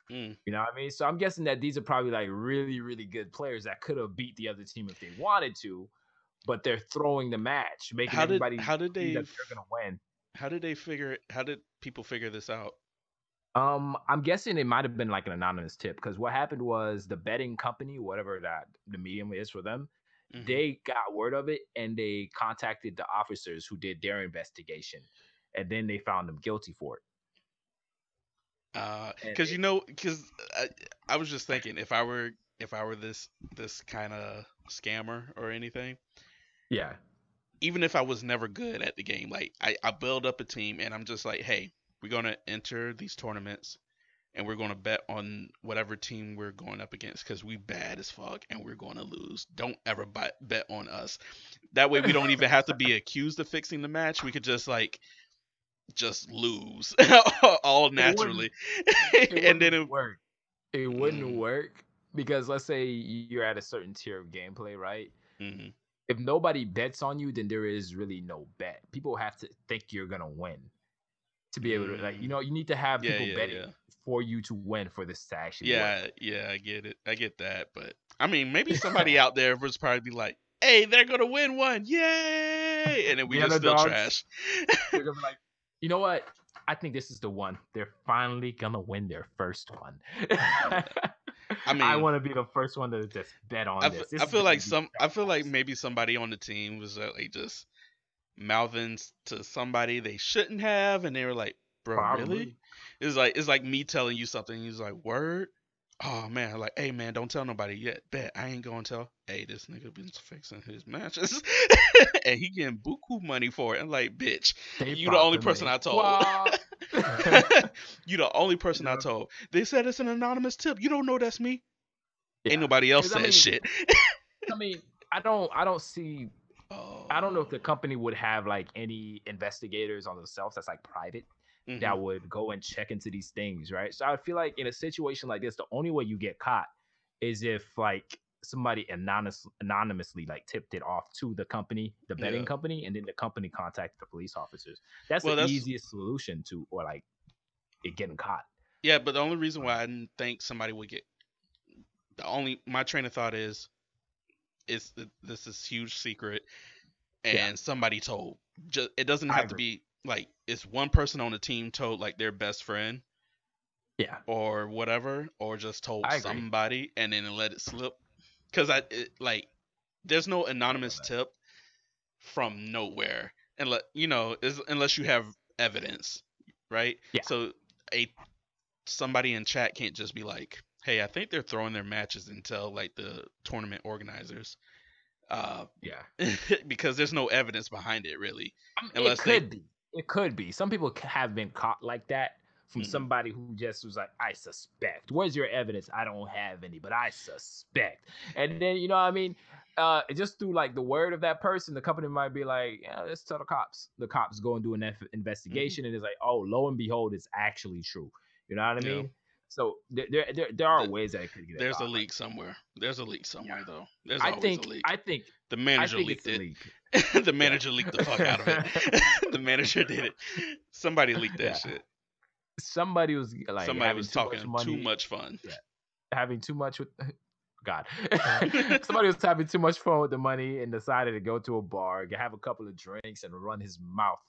Mm. You know what I mean? So I'm guessing that these are probably like really, really good players that could have beat the other team if they wanted to, but they're throwing the match, making How did everybody how did they that they're gonna win. how did they figure how did people figure this out? Um, I'm guessing it might have been like an anonymous tip because what happened was the betting company, whatever that the medium is for them, Mhm. they got word of it and they contacted the officers who did their investigation, and then they found them guilty for it. Uh, because it- you know because I, uh, I was just thinking if i were if i were this this kind of scammer or anything Yeah, even if i was never good at the game like i, I build up a team and i'm just like hey we're going to enter these tournaments and we're going to bet on whatever team we're going up against because we bad as fuck and we're going to lose. Don't ever bet, bet on us. That way we don't even have to be accused of fixing the match. We could just like just lose all naturally It and then it, work. It wouldn't Mm. work because let's say you're at a certain tier of gameplay, right? Mhm. If nobody bets on you, then there is really no bet. People have to think you're gonna win to be able to like you Mm. know you need to have Yeah, people yeah, betting yeah. for you to win for this to actually work. Yeah, yeah, I get it. I get that, but I mean, maybe somebody out there was probably like, "Hey, they're gonna win one, yay!" And then we The just still underdogs. trash. They're gonna be like, you know what? I think this is the one. They're finally gonna win their first one. I mean, I want to be the first one to just bet on I, this. f- This I feel like some. I feel like maybe somebody on the team was uh, like just mouthing to somebody they shouldn't have, and they were like, "Bro, really?" It's like it's like me telling you something. He's like, "Word." Oh man, like, hey man, don't tell nobody yet. Bet I ain't gonna tell. Hey, this nigga been fixing his matches, and he getting buku money for it. I'm like, bitch, They you the only probably person I told. Wow. you the only person I told. They said it's an anonymous tip. You don't know that's me. Yeah. Ain't nobody else 'Cause I said mean- shit. I mean, I don't, I don't see Oh, I don't know if oh. the company would have like any investigators on themselves that's like private Mhm. that would go and check into these things, right? So I feel like in a situation like this, the only way you get caught is if like somebody anonymous, anonymously like tipped it off to the company, the betting Yeah. company, and then the company contacted the police officers. That's Well, the that's- easiest solution to or like it getting caught. Yeah, but the only reason why I didn't think somebody would get the only my train of thought is is this is huge secret and Yeah. somebody told. Just it doesn't have to be like it's one person on the team told like their best friend Yeah. or whatever, or just told somebody and then let it slip. Because I it, like there's no anonymous tip from nowhere, unless you know, is unless you have evidence, right? Yeah. So a somebody in chat can't just be like, "Hey, I think they're throwing their matches and tell like the tournament organizers," uh, Yeah. because there's no evidence behind it really. I mean, Unless it they- be. It could be. Some people have been caught like that from Mhm. somebody who just was like, I suspect. Where's your evidence? I don't have any, but I suspect. And then, you know what I mean? Uh, just through like the word of that person, the company might be like, yeah, let's tell the cops. The cops go and do an Mm-hmm. investigation, and it's like, oh, lo and behold, it's actually true. You know what I Yeah. mean? So there, there, there, there are Th- ways that it could get. There's a leak somewhere. There's a leak somewhere Yeah. though. There's I always think. a leak. I think. the I manager think leaked it. leak. the manager leaked the fuck out of it. the manager did it. Somebody leaked that Yeah. shit. Somebody was like Somebody was too much talking money, too much fun. having too much with God. Somebody was having too much fun with the money and decided to go to a bar, have a couple of drinks, and run his mouth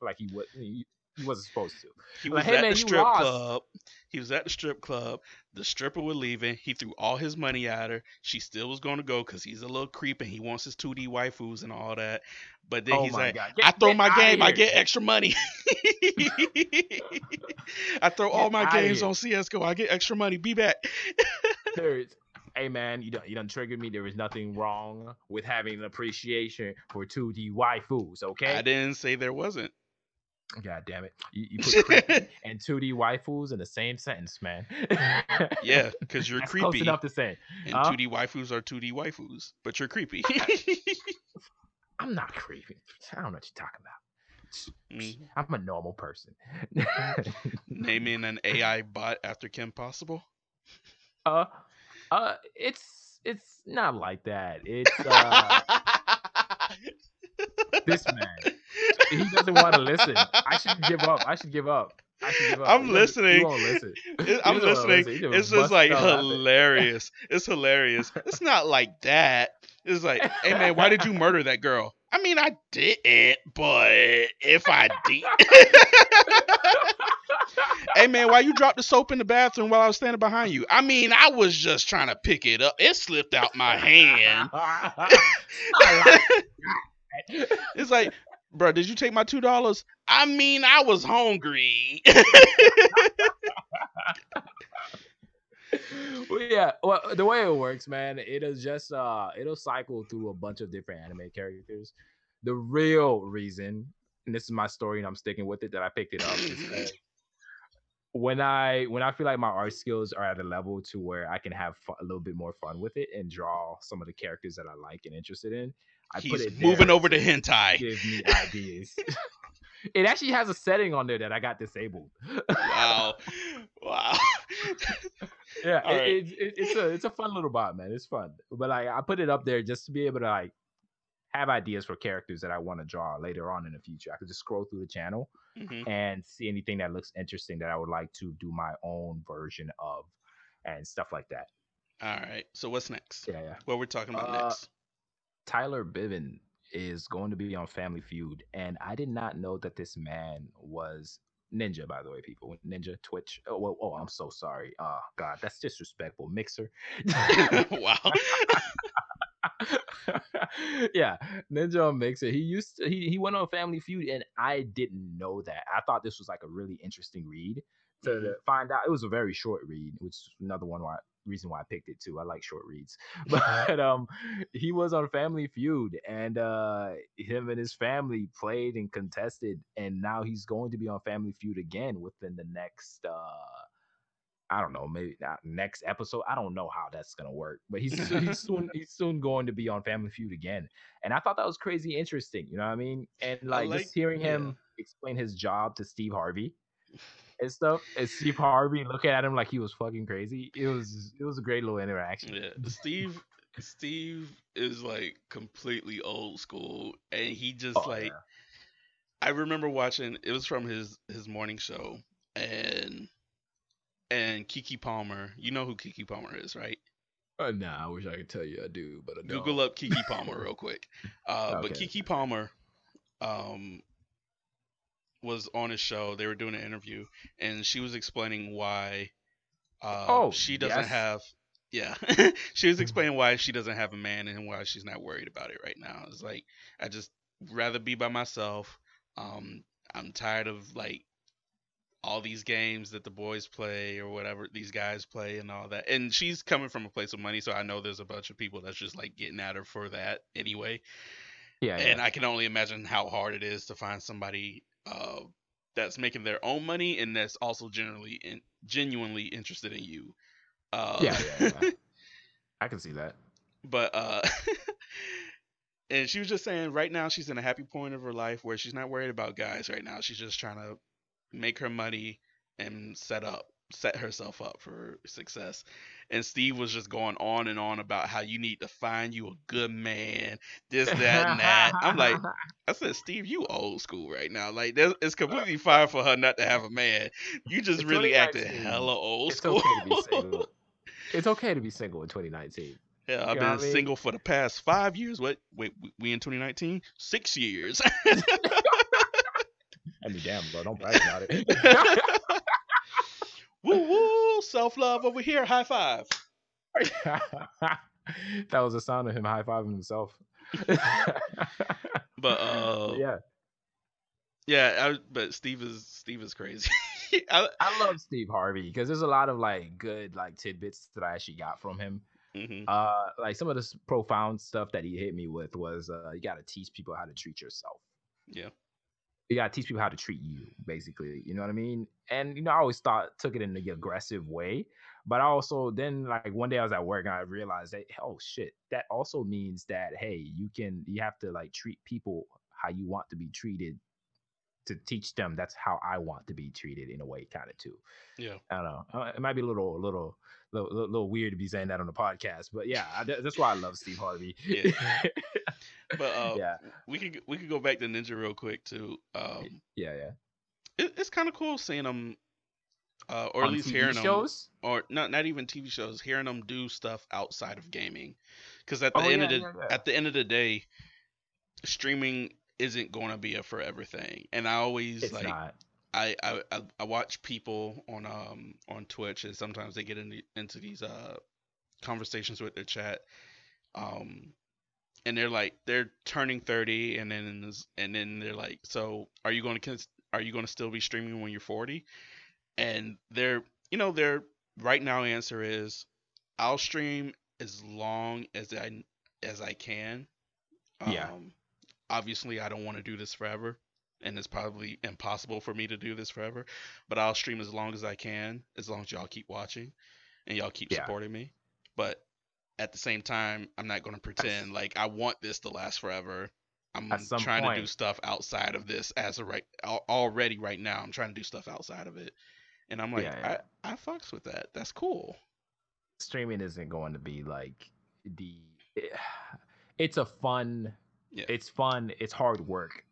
like he would. he, he wasn't supposed to. He Like, was "Hey, at man, the strip club. He was at the strip club. The stripper was leaving. He threw all his money at her. She still was going to go because he's a little creep and he wants his 2D waifus and all that. But then oh he's like, God! I throw my game, I get extra money. I throw all my games here. on CS:GO. I get extra money. Be back. Hey man, you done you done triggered me. There is nothing wrong with having an appreciation for 2D waifus, okay? I didn't say there wasn't. God damn it. You, you put creepy and 2D waifus in the same sentence, man. Yeah, because you're That's close creepy. enough to say. And Huh? 2D waifus are 2D waifus, but you're creepy. I'm not creepy. I don't know what you're talking about. Mm. I'm a normal person. Naming an AI bot after Kim Possible. uh, uh, it's it's not like that. It's uh, this man. He doesn't want to listen. I should give up. I should give up. I should give up. I'm He listening. won't listen. It- I'm listening. listen. Just It's just like hilarious. It's hilarious. It's not like that. It's like, hey man, why did you murder that girl? I mean, I didn't, but if I did, hey man, why you dropped the soap in the bathroom while I was standing behind you? I mean, I was just trying to pick it up. It slipped out my hand. It's like, bro, did you take my two dollars? I mean, I was hungry. well, yeah. Well, the way it works, man, it'll just uh, it'll cycle through a bunch of different anime characters. The real reason, and this is my story, and I'm sticking with it, that I picked it up is when I when I feel like my art skills are at a level to where I can have a little bit more fun with it and draw some of the characters that I like and interested in. I put He's it there moving over to to hentai. Give me ideas. it actually has a setting on there that I got disabled. Wow, wow. Yeah, it, right. it's it, it's a it's a fun little bot, man. It's fun, but like I put it up there just to be able to like have ideas for characters that I want to draw later on in the future. I could just scroll through the channel Mhm. and see anything that looks interesting that I would like to do my own version of and stuff like that. All right. So what's next? Yeah, yeah. What we're talking about Uh, next? Tyler Blevins is going to be on Family Feud, and I did not know that this man was Ninja. By the way, people, Ninja Twitch. Oh, well, oh, I'm so sorry. Oh God, that's disrespectful. Mixer. wow. yeah, Ninja on Mixer. He used to, he he went on Family Feud, and I didn't know that. I thought this was like a really interesting read to Mhm. find out. It was a very short read, which is another one why reason why I picked it too. I like short reads, but um, he was on Family Feud, and uh, him and his family played and contested, and now he's going to be on Family Feud again within the next uh I don't know, maybe not next episode. I don't know how that's gonna work, but he's he's soon he's soon going to be on Family Feud again, and I thought that was crazy interesting. You know what I mean? And like, like- just hearing yeah. him explain his job to Steve Harvey and stuff, and Steve Harvey looking at him like he was fucking crazy. It was it was a great little interaction. Yeah, Steve. Steve is like completely old school, and he just Oh, like yeah. I remember watching. It was from his his morning show, and and Keke Palmer. You know who Keke Palmer is, right? Uh, nah, I wish I could tell you I do, but I Google up Keke Palmer real quick. Uh, But Keke Palmer, um, was on his show. They were doing an interview, and she was explaining why. Uh, Oh, she doesn't yes. have. Yeah, she was explaining why she doesn't have a man and why she's not worried about it right now. It's like I just rather be by myself. Um, I'm tired of like all these games that the boys play or whatever these guys play and all that. And she's coming from a place of money, so I know there's a bunch of people that's just like getting at her for that anyway. Yeah, And yeah. I can only imagine how hard it is to find somebody uh, that's making their own money and that's also generally in, genuinely interested in you. Uh, yeah, yeah, yeah. I can see that. but uh and she was just saying right now she's in a happy point of her life where she's not worried about guys right now she's just trying to make her money and set up set herself up for success and steve was just going on and on about how you need to find you a good man this that and that i'm like i said steve you old school right now like it's completely fine for her not to have a man you just It's really acting 2019. hella old it's school okay to be single. It's okay to be single in 2019. Yeah, I've You been what I mean? single for the past five years. What? Wait, we- we in 2019? Six years. I mean, damn, bro, don't brag about it. Woo woo! Self love over here. High five. that was the sound of him high fiving himself. But uh, yeah, yeah, I, but Steve is Steve is crazy. I, I love Steve Harvey because there's a lot of like good like tidbits that I actually got from him. mhm, Uh, like some of this profound stuff that he hit me with was uh, you got to teach people how to treat yourself. yeah, you gotta teach people how to treat you, basically. You know what I mean? And you know, I always thought took it in the aggressive way, but I also then like one day I was at work and I realized that oh shit, that also means that hey, you can you have to like treat people how you want to be treated to teach them that's how I want to be treated in a way, kind of too. yeah. I don't know. Uh, It might be a little, a little, little, little, little weird to be saying that on the podcast, but yeah, I, that's why I love Steve Harvey. Yeah. But uh, yeah, we could we could go back to Ninja real quick too. Um, yeah, yeah. it, it's kind of cool seeing them, uh, or at least TV hearing them. shows. or not not even TV shows, hearing them do stuff outside of gaming. Because at the Oh, end yeah, of the yeah. at the end of the day, streaming isn't going to be a forever thing. And I always It's like not. I, I I watch people on um on Twitch and sometimes they get into into these uh conversations with their chat. Um and they're like they're turning 30 and then and then they're like so are you going to are you going to still be streaming when you're 40 and their you know their right now answer is i'll stream as long as i as i can Yeah. um obviously i don't want to do this forever and it's probably impossible for me to do this forever but i'll stream as long as i can as long as y'all keep watching and y'all keep Yeah. supporting me. But at the same time i'm not going to pretend like i want this to last forever. I'm trying to do stuff outside of this as a right al- already right now. I'm trying to do stuff outside of it. And i'm like Yeah, yeah. i i fucks with that. That's cool. Streaming isn't going to be like the it's a fun Yeah. it's fun it's hard work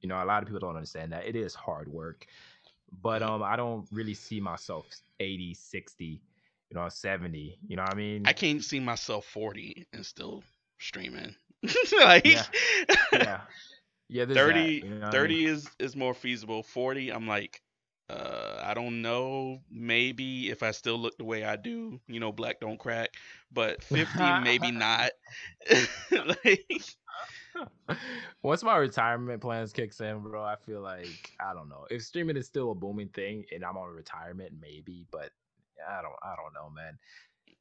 you know a lot of people don't understand that it is hard work but um i don't really see myself 80 60 you know 70 you know what i mean? i can't see myself 40 and still streaming. Like Yeah. yeah yeah there's that, 30 you know what I 30 mean? is is more feasible. 40 i'm like uh i don't know maybe if i still look the way i do you know black don't crack but 50 maybe not. Like Once my retirement plans kicks in, bro, I feel like I don't know if streaming is still a booming thing and I'm on retirement, maybe. But I don't, I don't know, man.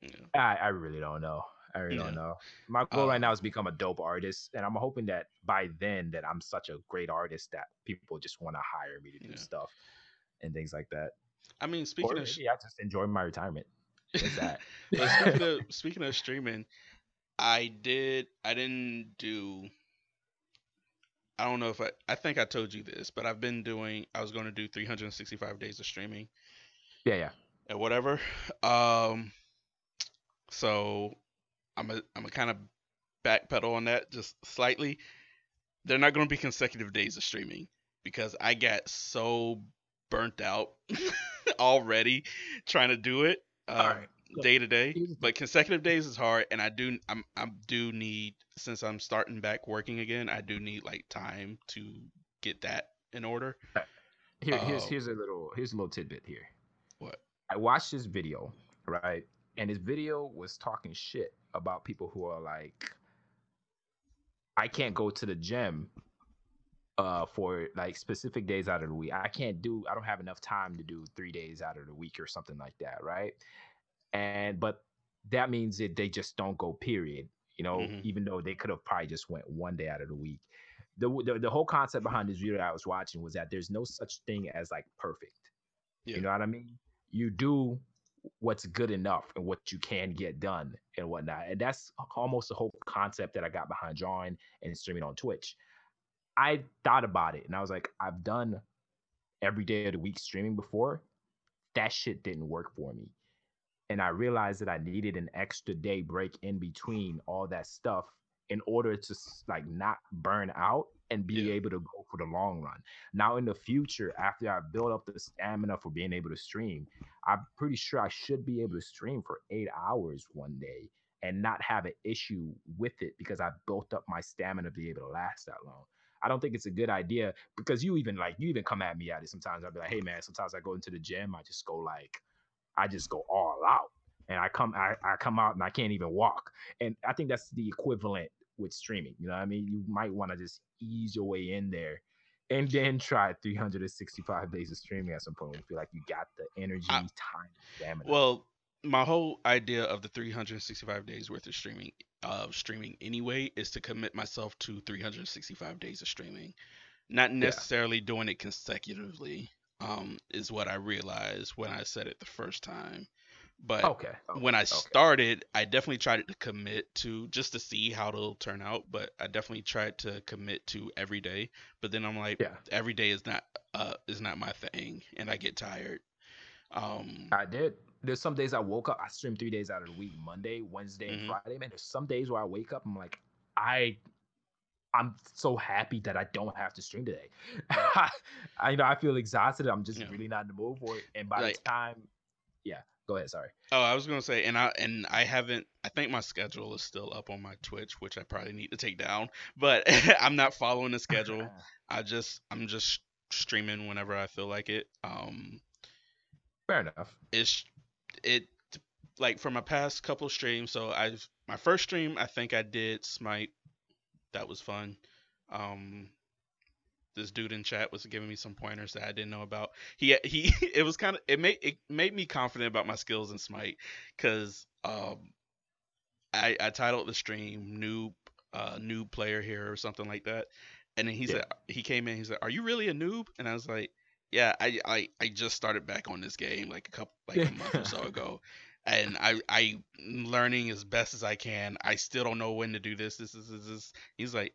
yeah. I, I really don't know. I really Yeah. don't know. My goal right Um, now is become a dope artist, and I'm hoping that by then that I'm such a great artist that people just want to hire me to do Yeah. stuff and things like that. I mean, speaking Or of sh- I just enjoy my retirement. That. speaking of speaking of streaming, I did I didn't do I don't know if I I think I told you this, but I've been doing I was going to do 365 days of streaming yeah, yeah. and whatever. Um so I'm a I'm a kind of backpedal on that just slightly. They're not going to be consecutive days of streaming because I got so burnt out already trying to do it. Um, All right. Day to day, but consecutive days is hard, and I do I'm I do need since I'm starting back working again, I do need like time to get that in order. Here, here's Oh. here's a little here's a little tidbit here. What? I watched this video, right? And his video was talking shit about people who are like, I can't go to the gym uh for like specific days out of the week. I can't do I don't have enough time to do three days out of the week or something like that, right? And but that means that they just don't go, period. You know, Mhm. even though they could have probably just went one day out of the week. The, the the whole concept behind this video I was watching was that there's no such thing as like perfect. Yeah. You know what I mean? You do what's good enough and what you can get done and whatnot. And that's almost the whole concept that I got behind drawing and streaming on Twitch. I thought about it and I was like, I've done every day of the week streaming before. That shit didn't work for me. And I realized that I needed an extra day break in between all that stuff in order to like not burn out and be Yeah. able to go for the long run. Now in the future, after I build up the stamina for being able to stream, I'm pretty sure I should be able to stream for eight hours one day and not have an issue with it because I built up my stamina to be able to last that long. I don't think it's a good idea because you even like you even come at me at it sometimes. I'll be like, hey man, sometimes I go into the gym, I just go like I just go all out. And I come I, I come out and I can't even walk. And I think that's the equivalent with streaming. You know what I mean? You might want to just ease your way in there and then try 365 days of streaming at some point when you feel like you got the energy, I- time, stamina. Well, my whole idea of the 365 days worth of streaming of streaming anyway is to commit myself to 365 days of streaming. Not necessarily doing it consecutively. Um, is what I realized when I said it the first time. But okay. when I okay. started, I definitely tried to commit to just to see how it'll turn out. But I definitely tried to commit to every day. But then I'm like, Yeah. every day is not uh is not my thing, and I get tired. Um, I did. There's some days I woke up, I stream three days out of the week, Monday, Wednesday, Mhm. and Friday. Man, there's some days where I wake up, I'm like, I I'm so happy that I don't have to stream today. I you know I feel exhausted. I'm just Yeah. really not in the mood for it. And by Like- the time yeah, go ahead, sorry. Oh, I was gonna say, and I and I haven't. I think my schedule is still up on my Twitch, which I probably need to take down. But I'm not following the schedule. I just I'm just streaming whenever I feel like it. Um, Fair enough. it's it like for my past couple streams. So I've my first stream I think I did Smite. That was fun. Um, this dude in chat was giving me some pointers that I didn't know about. He he it was kind of it made it made me confident about my skills in Smite because um I I titled the stream noob uh noob player here or something like that, and then he Yeah. said he came in he said are you really a noob and I was like yeah I I I just started back on this game like a couple like a month or so ago. And I I learning as best as I can. I still don't know when to do this. This is this, this. He's like,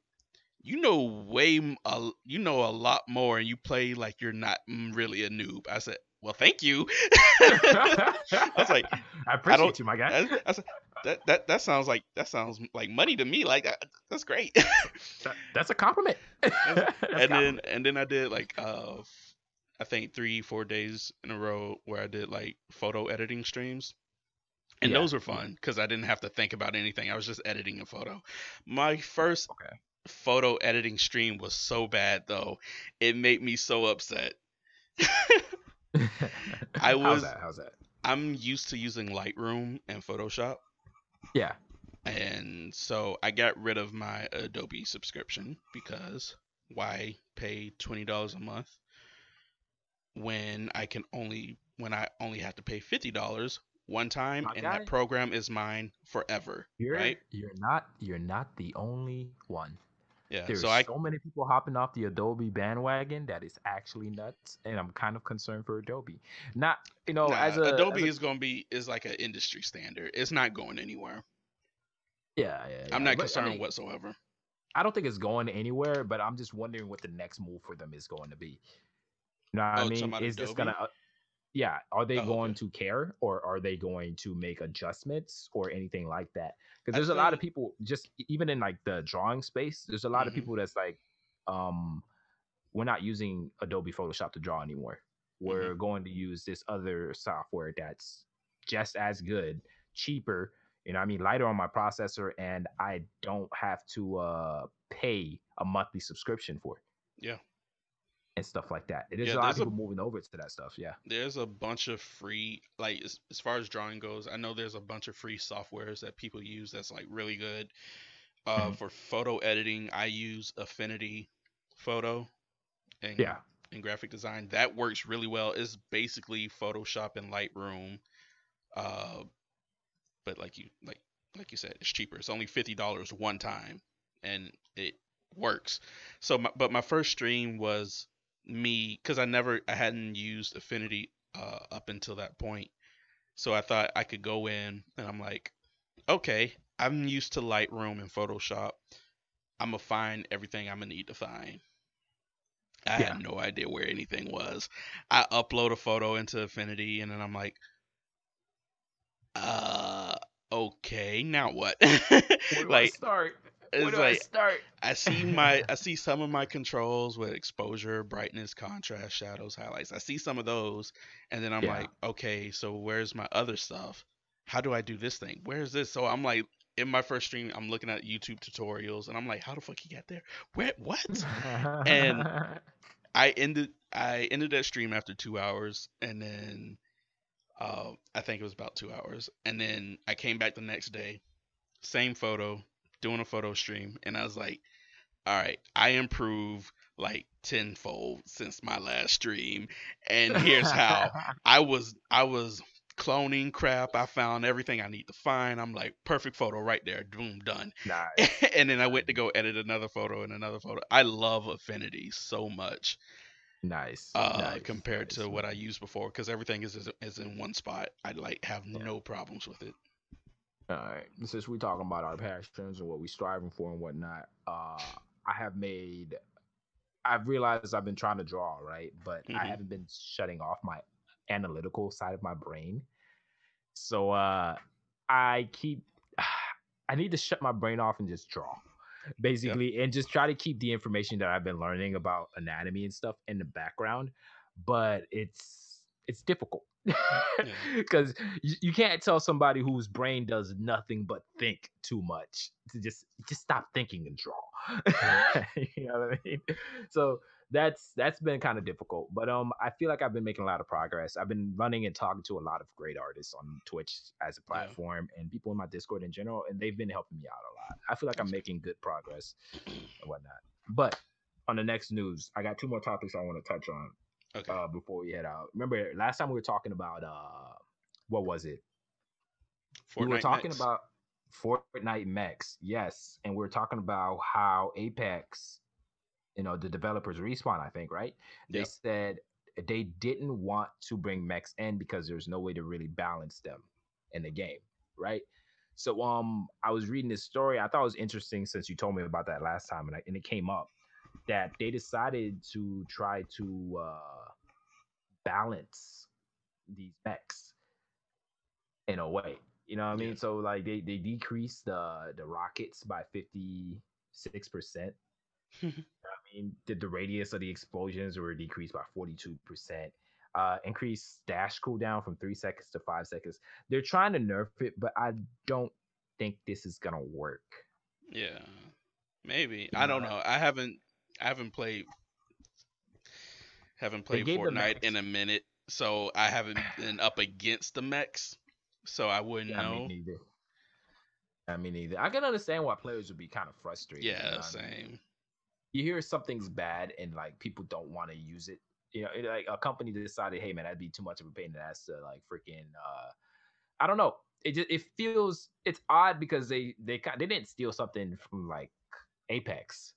you know way a, you know a lot more and you play like you're not mm, really a noob i said well thank you I was like, I appreciate don't- you, my guy. I, I said, that, that that sounds like that sounds like money to me like that, that's great That- that's a compliment. That's a and then compliment. and then i did like uh i think three four days in a row where i did like photo editing streams and Yeah. those were fun because i didn't have to think about anything i was just editing a photo my first Okay. photo editing stream was so bad though it made me so upset I was How's that? How's that? i'm used to using lightroom and photoshop Yeah. and so i got rid of my adobe subscription because why pay $20 a month when i can only when i only have to pay $50 one time My and guy. that program is mine forever You're right you're not you're not the only one. Yeah. There's so I so many people hopping off the Adobe bandwagon that is actually nuts, and I'm kind of concerned for Adobe. Not, you know, nah, as a Adobe as a- is gonna be is like an industry standard. It's not going anywhere. yeah, yeah, yeah. I'm not but, I concerned mean, whatsoever. I don't think it's going anywhere, but I'm just wondering what the next move for them is going to be. You know what Oh, I mean? Is this gonna? Uh, Yeah, are they Oh, going okay. to care, or are they going to make adjustments or anything like that? Because there's a lot of people, just even in like the drawing space, there's a lot of Mhm. people that's like, um, we're not using Adobe Photoshop to draw anymore. Mm-hmm. We're going to use this other software that's just as good, cheaper, you know, I mean, lighter on my processor, and I don't have to uh pay a monthly subscription for it. Yeah. And stuff like that. It is Yeah, a lot of there's a- people moving over to that stuff. Yeah. There's a bunch of free like as, as far as drawing goes, I know there's a bunch of free softwares that people use that's like really good. Uh, Mhm. for photo editing, I use Affinity Photo and Yeah. and graphic design. That works really well. It's basically Photoshop and Lightroom. Uh, but like you like like you said, it's cheaper. It's only fifty dollars one time, and it works. So, my, but my first stream was me because I never I hadn't used Affinity uh, up until that point. So I thought I could go in and I'm like, okay, I'm used to Lightroom and Photoshop. I'm gonna find everything I'm gonna need to find. I Yeah. had no idea where anything was. I upload a photo into Affinity and then I'm like, uh, okay, now what? Where do I like, start? Where it's do I start? I see my I see some of my controls with exposure, brightness, contrast, shadows, highlights. I see some of those, and then I'm Yeah. like, okay, so where's my other stuff? How do I do this thing? Where's this? So I'm like, in my first stream, I'm looking at YouTube tutorials, and I'm like, how the fuck you get there? Where? What? And- I ended I ended that stream after two hours, and then uh, I think it was about two hours, and then I came back the next day, same photo, doing a photo stream, and I was like, all right, I improved like tenfold since my last stream, and here's how. I was I was cloning crap. I found everything I need to find. I'm like, perfect photo right there. Boom, done. nice. and then I went to go edit another photo and another photo. I love Affinity so much Nice. uh, nice, compared nice. to what I used before because everything is, is is in one spot. I like have Yeah. no problems with it. All right. Since we're talking about our passions and what we're striving for and whatnot, uh, I have made, I've realized I've been trying to draw, right? But I Mhm. haven't been shutting off my analytical side of my brain. So uh, I keep, I need to shut my brain off and just draw, basically, and just try to keep the information that I've been learning about anatomy and stuff in the background. But it's it's difficult because you, you can't tell somebody whose brain does nothing but think too much to just just stop thinking and draw. you know what I mean? So that's that's been kind of difficult, but um, I feel like I've been making a lot of progress. I've been running and talking to a lot of great artists on Twitch as a Yeah. platform, and people in my Discord in general, and they've been helping me out a lot. I feel like I'm making good progress and whatnot. But on the next news, I got two more topics I want to touch on Okay. uh, before we head out. Remember last time we were talking about uh, what was it? we were talking mechs. about Fortnite mechs, yes, and we were talking about how Apex, you know, the developers Respawn. I think right? They Yep. said they didn't want to bring mechs in because there's no way to really balance them in the game, right? So um, I was reading this story. I thought it was interesting since you told me about that last time, and, I, and it came up that they decided to try to uh, balance these mechs in a way. You know what I mean? Yeah. So like they they decreased the the rockets by fifty six percent. I mean, the, the radius of the explosions were decreased by forty two percent. Uh, increased dash cooldown from three seconds to five seconds. They're trying to nerf it, but I don't think this is gonna work. Yeah, maybe. I don't know. I haven't. I haven't played. Haven't played Fortnite in a minute, so I haven't been up against the mechs, so I wouldn't Yeah, know. me neither. I mean, either I can understand why players would be kind of frustrated. you know Yeah, I mean? same. you hear something's bad and like people don't want to use it. You know, it, like a company decided, hey man, that'd be too much of a pain in the ass to like freaking. uh I don't know. It just it feels it's odd because they they they didn't steal something from like Apex.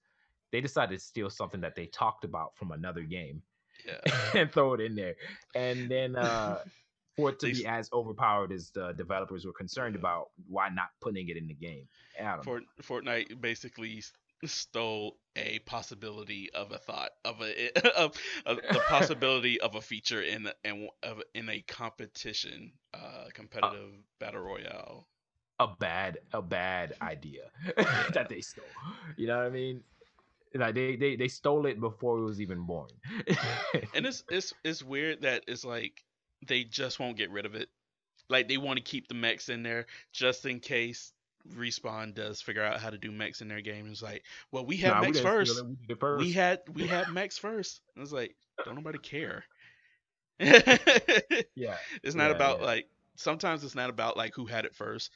They decided to steal something that they talked about from another game Yeah. and throw it in there. And then uh for it to be as overpowered as the developers were concerned Yeah. about, why not putting it in the game? Fort, Fortnite basically stole a possibility of a thought of a of, of the possibility of a feature in in of in a competition uh competitive battle royale. a bad a bad idea that they stole. You know what I mean? Like they they they stole it before it was even born. And it's it's it's weird that it's like they just won't get rid of it. Like they want to keep the mechs in there just in case Respawn does figure out how to do mechs in their game. It's like, well, we had Nah, mechs didn't first. we first. We had we had mechs first. And it's like, don't nobody care. yeah. it's not Yeah, about yeah. like sometimes it's not about like who had it first,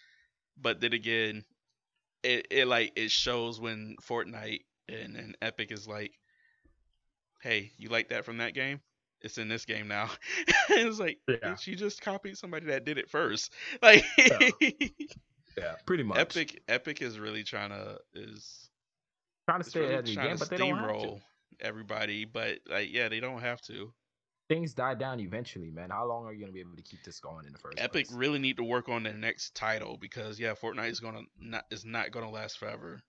but then again, it, it like it shows when Fortnite and, and Epic is like, hey, you like that from that game? It's in this game now. it's like Yeah. you just copied somebody that did it first. Like Yeah. Pretty much. Epic Epic is really trying to is trying to stay really ahead of the game, but they don't have to. everybody, but like yeah, they don't have to. Things die down eventually, man. How long are you gonna be able to keep this going in the first Epic place? really need to work on their next title because yeah, Fortnite is gonna not is not gonna last forever.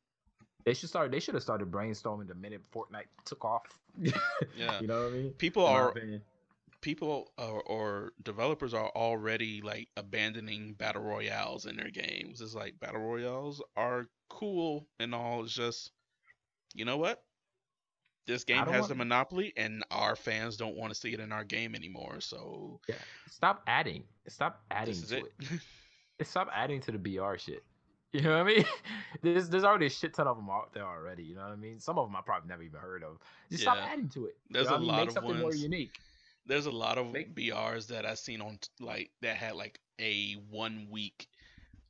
They should start. They should have started brainstorming the minute Fortnite took off. Yeah. you know what I mean. People In are people or, or developers are already like abandoning battle royales in their games. It's like battle royales are cool and all. It's just you know what? This game has want- the monopoly, and our fans don't want to see it in our game anymore. So Yeah. Stop adding. Stop adding this is to it. it. Stop adding to the BR shit. You know what I mean? There's there's already a shit ton of them out there already. You know what I mean? Some of them I probably never even heard of. Just stop adding to it. You There's know a I mean? lot Make of something more unique. There's a lot of Make- BRs that I seen on like that had like a one week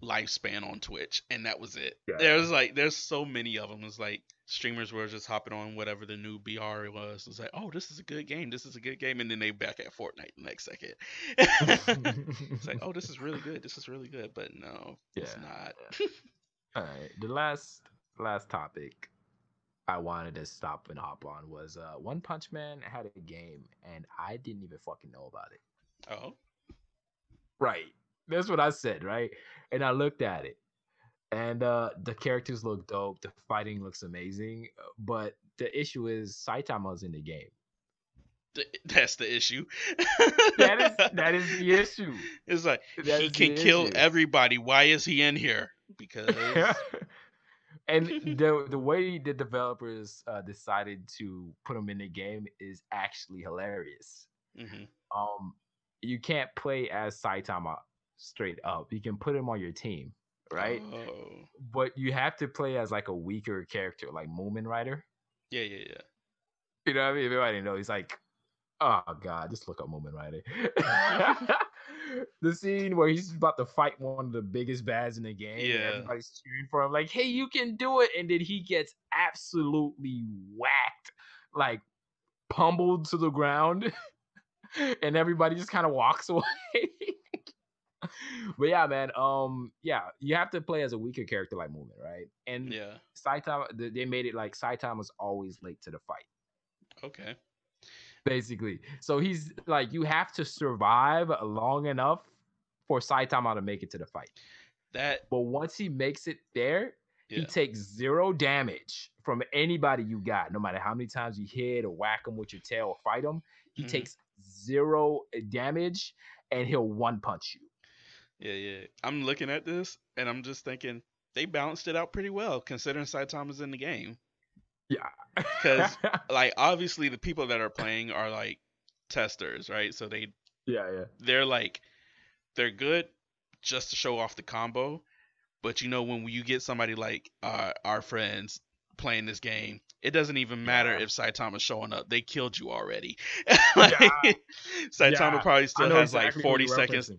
lifespan on Twitch, and that was it. Yeah. There's like there's so many of them. It's like streamers were just hopping on whatever the new BR was. It's like, oh, this is a good game. This is a good game, and then they back at Fortnite the next second. it's like, oh, this is really good. This is really good, but no, it's not. All right. The last last topic I wanted to stop and hop on was uh One Punch Man had a game and I didn't even fucking know about it. Oh, Right. That's what I said, right? And I looked at it. And uh the characters look dope, the fighting looks amazing, but the issue is Saitama's in the game. that's the issue. That is that is the issue. It's like That he can kill issue. everybody. Why is he in here? Because and the the way the developers uh, decided to put him in the game is actually hilarious. Mhm. Um, you can't play as Saitama straight up. You can put him on your team, right? Oh. But you have to play as like a weaker character, like Mumen Rider. Yeah, yeah, yeah. You know what I mean? Everybody know he's like, oh god, just look up Mumen Rider. the scene where he's about to fight one of the biggest bads in the game. Yeah. everybody's cheering for him, like, hey, you can do it. And then he gets absolutely whacked, like pummeled to the ground. and everybody just kind of walks away. but yeah, man. Um, yeah, you have to play as a weaker character like Mumen, right? And Yeah. Saitama, they made it like Saitama's always late to the fight Okay. basically. So he's like, you have to survive long enough for Saitama to make it to the fight. That But once he makes it there, he takes zero damage from anybody you got, no matter how many times you hit or whack him with your tail or fight him. He Mhm. takes zero uh, damage and he'll one punch you. Yeah, yeah. I'm looking at this and I'm just thinking they balanced it out pretty well considering Saitama's in the game. Yeah. Because Like obviously the people that are playing are like testers, right? So they yeah, yeah. they're like they're good just to show off the combo, but you know when you get somebody like uh, our friends playing this game, it doesn't even matter Yeah. if Saitama's showing up. They killed you already. like, Saitama Yeah. probably still has like exactly who 40 you're seconds.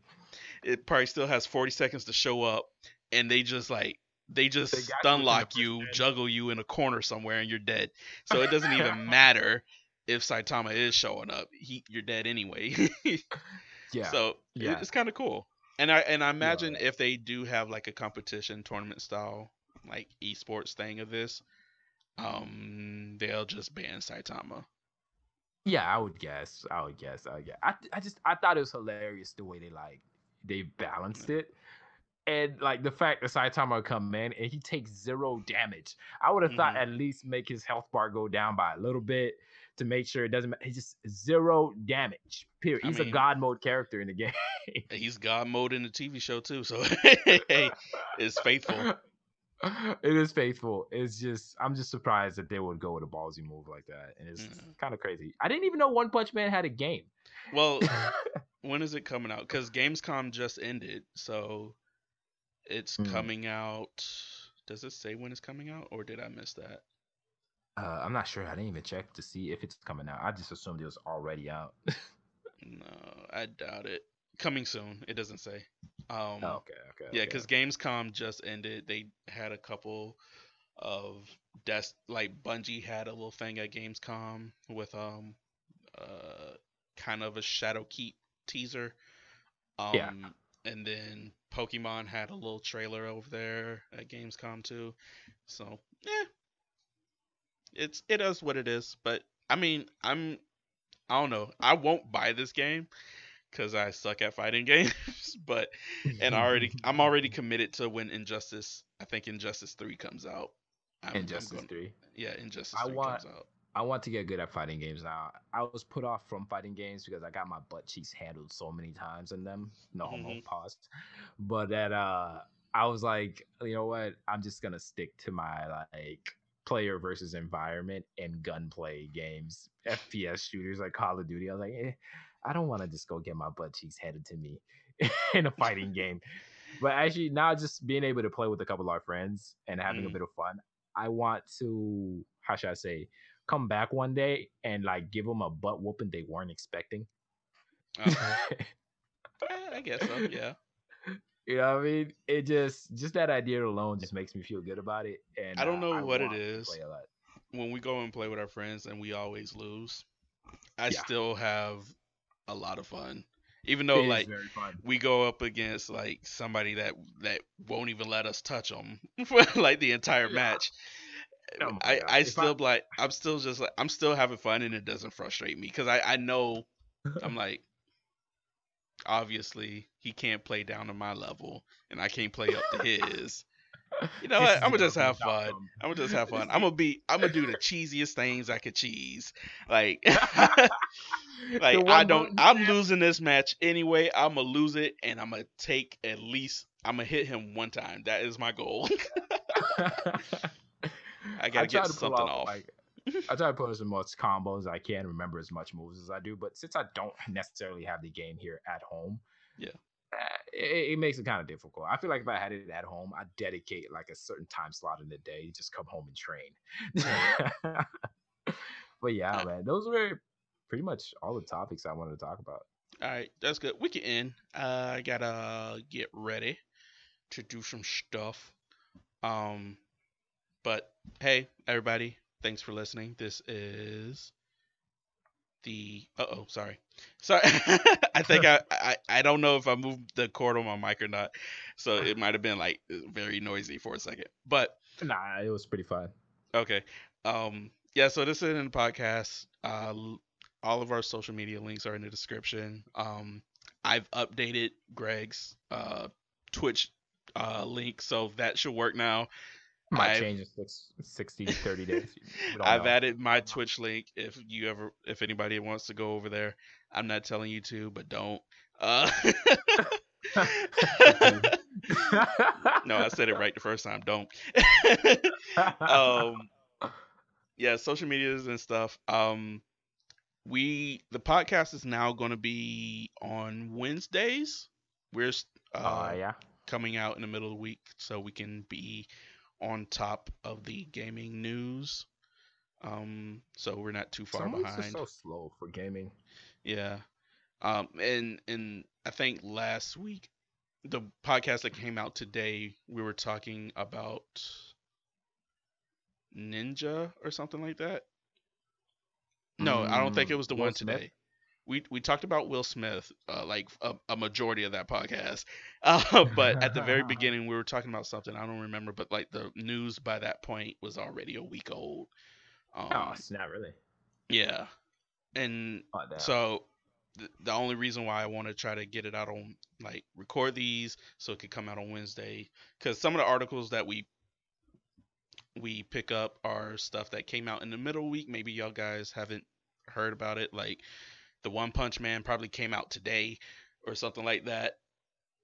It probably still has 40 seconds to show up and they just like they just They you stun lock first you, juggle you in a corner somewhere and you're dead. So it doesn't even matter if Saitama is showing up. He you're dead anyway. Yeah. So Yeah. it's kind of cool. And I and I imagine if they do have like a competition tournament style like esports thing of this, um, they'll just ban Saitama. Yeah, I would guess. I would guess. I would guess. I, I just I thought it was hilarious the way they like they balanced it. And like the fact that Saitama would come in and he takes zero damage. I would have thought Mhm. at least make his health bar go down by a little bit to make sure it doesn't matter. He's just zero damage. Period. I He's mean- a god mode character in the game. He's God mode in the TV show too, so hey, it's faithful. it is faithful. It's just I'm just surprised that they would go with a ballsy move like that. And it's Mhm. kind of crazy. I didn't even know One Punch Man had a game. Well, when is it coming out? Because Gamescom just ended, so it's Hmm. coming out. Does it say when it's coming out, or did I miss that? Uh, I'm not sure. I didn't even check to see if it's coming out. I just assumed it was already out. No, I doubt it. Coming soon. It doesn't say. Um, Oh, okay, okay. yeah, okay. because Gamescom just ended. They had a couple of des- like Bungie had a little thing at Gamescom with um uh kind of a Shadowkeep teaser. Um Yeah. and then Pokemon had a little trailer over there at Gamescom too. So, yeah. It's it is what it is, but I mean, I'm I don't know. I won't buy this game cuz I suck at fighting games, but and I already I'm already committed to when Injustice I think Injustice 3 comes out. I'm, I'm Injustice going- Three. Yeah, Injustice I 3 want- comes out. I want to get good at fighting games now. I was put off from fighting games because I got my butt cheeks handled so many times in them. No homo Mhm. pause. But that uh I was like, you know what? I'm just gonna stick to my like player versus environment and gunplay games, FPS shooters like Call of Duty. I was like, eh, I don't want to just go get my butt cheeks handed to me in a fighting game. But actually, now just being able to play with a couple of our friends and having a Mhm. bit of fun, I want to, how should I say, come back one day and like give them a butt whooping they weren't expecting. Uh, eh, I guess so. Yeah. you know what I mean? It just, just that idea alone just makes me feel good about it. And I don't uh, know what it is. a. When we go and play with our friends and we always lose, I Yeah. still have a lot of fun. Even though It like we go up against like somebody that that won't even let us touch them for like the entire Yeah. match. Oh I, God. I If I- still like I'm still just like I'm still having fun and it doesn't frustrate me because I I know I'm like obviously he can't play down to my level and I can't play up to his. You know what? I'm gonna just have fun. outcome. I'm gonna just have fun. I'm gonna be I'm gonna do the cheesiest things I could cheese. Like like I don't I'm losing this match anyway. I'm gonna lose it and I'm gonna take at least I'm gonna hit him one time. That is my goal. I gotta try get something off. Like, I try to put as much combos as I can, remember as much moves as I do. But since I don't necessarily have the game here at home, Yeah. It, it makes it kind of difficult. I feel like if I had it at home, I'd dedicate like a certain time slot in the day, just come home and train. but yeah, man, those were pretty much all the topics I wanted to talk about. All right, that's good. We can end. Uh, I gotta get ready to do some stuff. Um, but hey, everybody, thanks for listening. This is the. Uh oh, sorry, sorry. I think I, I I don't know if I moved the cord on my mic or not, so it might have been like very noisy for a second. But Nah, it was pretty fun. Okay. Um yeah, so this is in the podcast. Uh all of our social media links are in the description. Um I've updated Greg's uh Twitch uh link, so that should work now. Might I've- change in six, 60, 30 days. I've know. added my Twitch link if you ever if anybody wants to go over there. I'm not telling you to, but don't. Uh No, I said it right the first time. Don't. um yeah social medias and stuff um we the podcast is now going to be on wednesdays we're uh, uh, yeah. coming out in the middle of the week so we can be on top of the gaming news. Um so we're not too far Some weeks are behind. so slow for gaming. yeah. Um and and i think last week the podcast that came out today we were talking about Ninja or something like that. No i don't think it Mm, was the one today we we talked about Will Smith, uh, like a, a majority of that podcast. Uh, but at the very beginning, we were talking about something I don't remember, but like the news by that point was already a week old. Um, oh, it's not really. yeah, and Oh, so th- the only reason why I want to try to get it out on like record these so it could come out on Wednesday because some of the articles that we we pick up are stuff that came out in the middle week. Maybe y'all guys haven't heard about it. Like the One Punch Man probably came out today or something like that.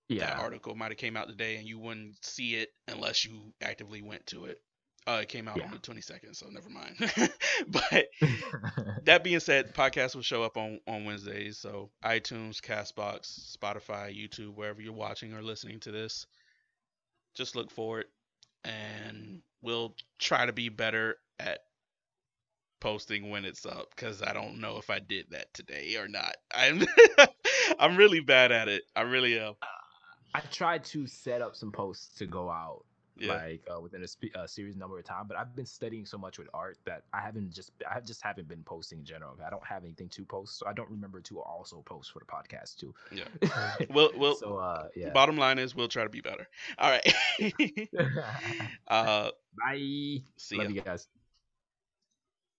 That yeah. article might have came out today and you wouldn't see it unless you actively went to it. Uh, it came out on the 22nd, so never mind. but that being said, podcast will show up on on Wednesdays. So iTunes, Castbox, Spotify, YouTube, wherever you're watching or listening to this, just look for it, and we'll try to be better at posting when it's up because I don't know if I did that today or not. I'm I'm really bad at it. I really am. I tried to set up some posts to go out Yeah. like uh, within a spe- uh, series number of time, but I've been studying so much with art that I haven't just I just haven't been posting in general. I don't have anything to post, so I don't remember to also post for the podcast too. Yeah. Well, well. so uh, yeah. Bottom line is we'll try to be better. All right. uh, Bye. see Love ya. you guys.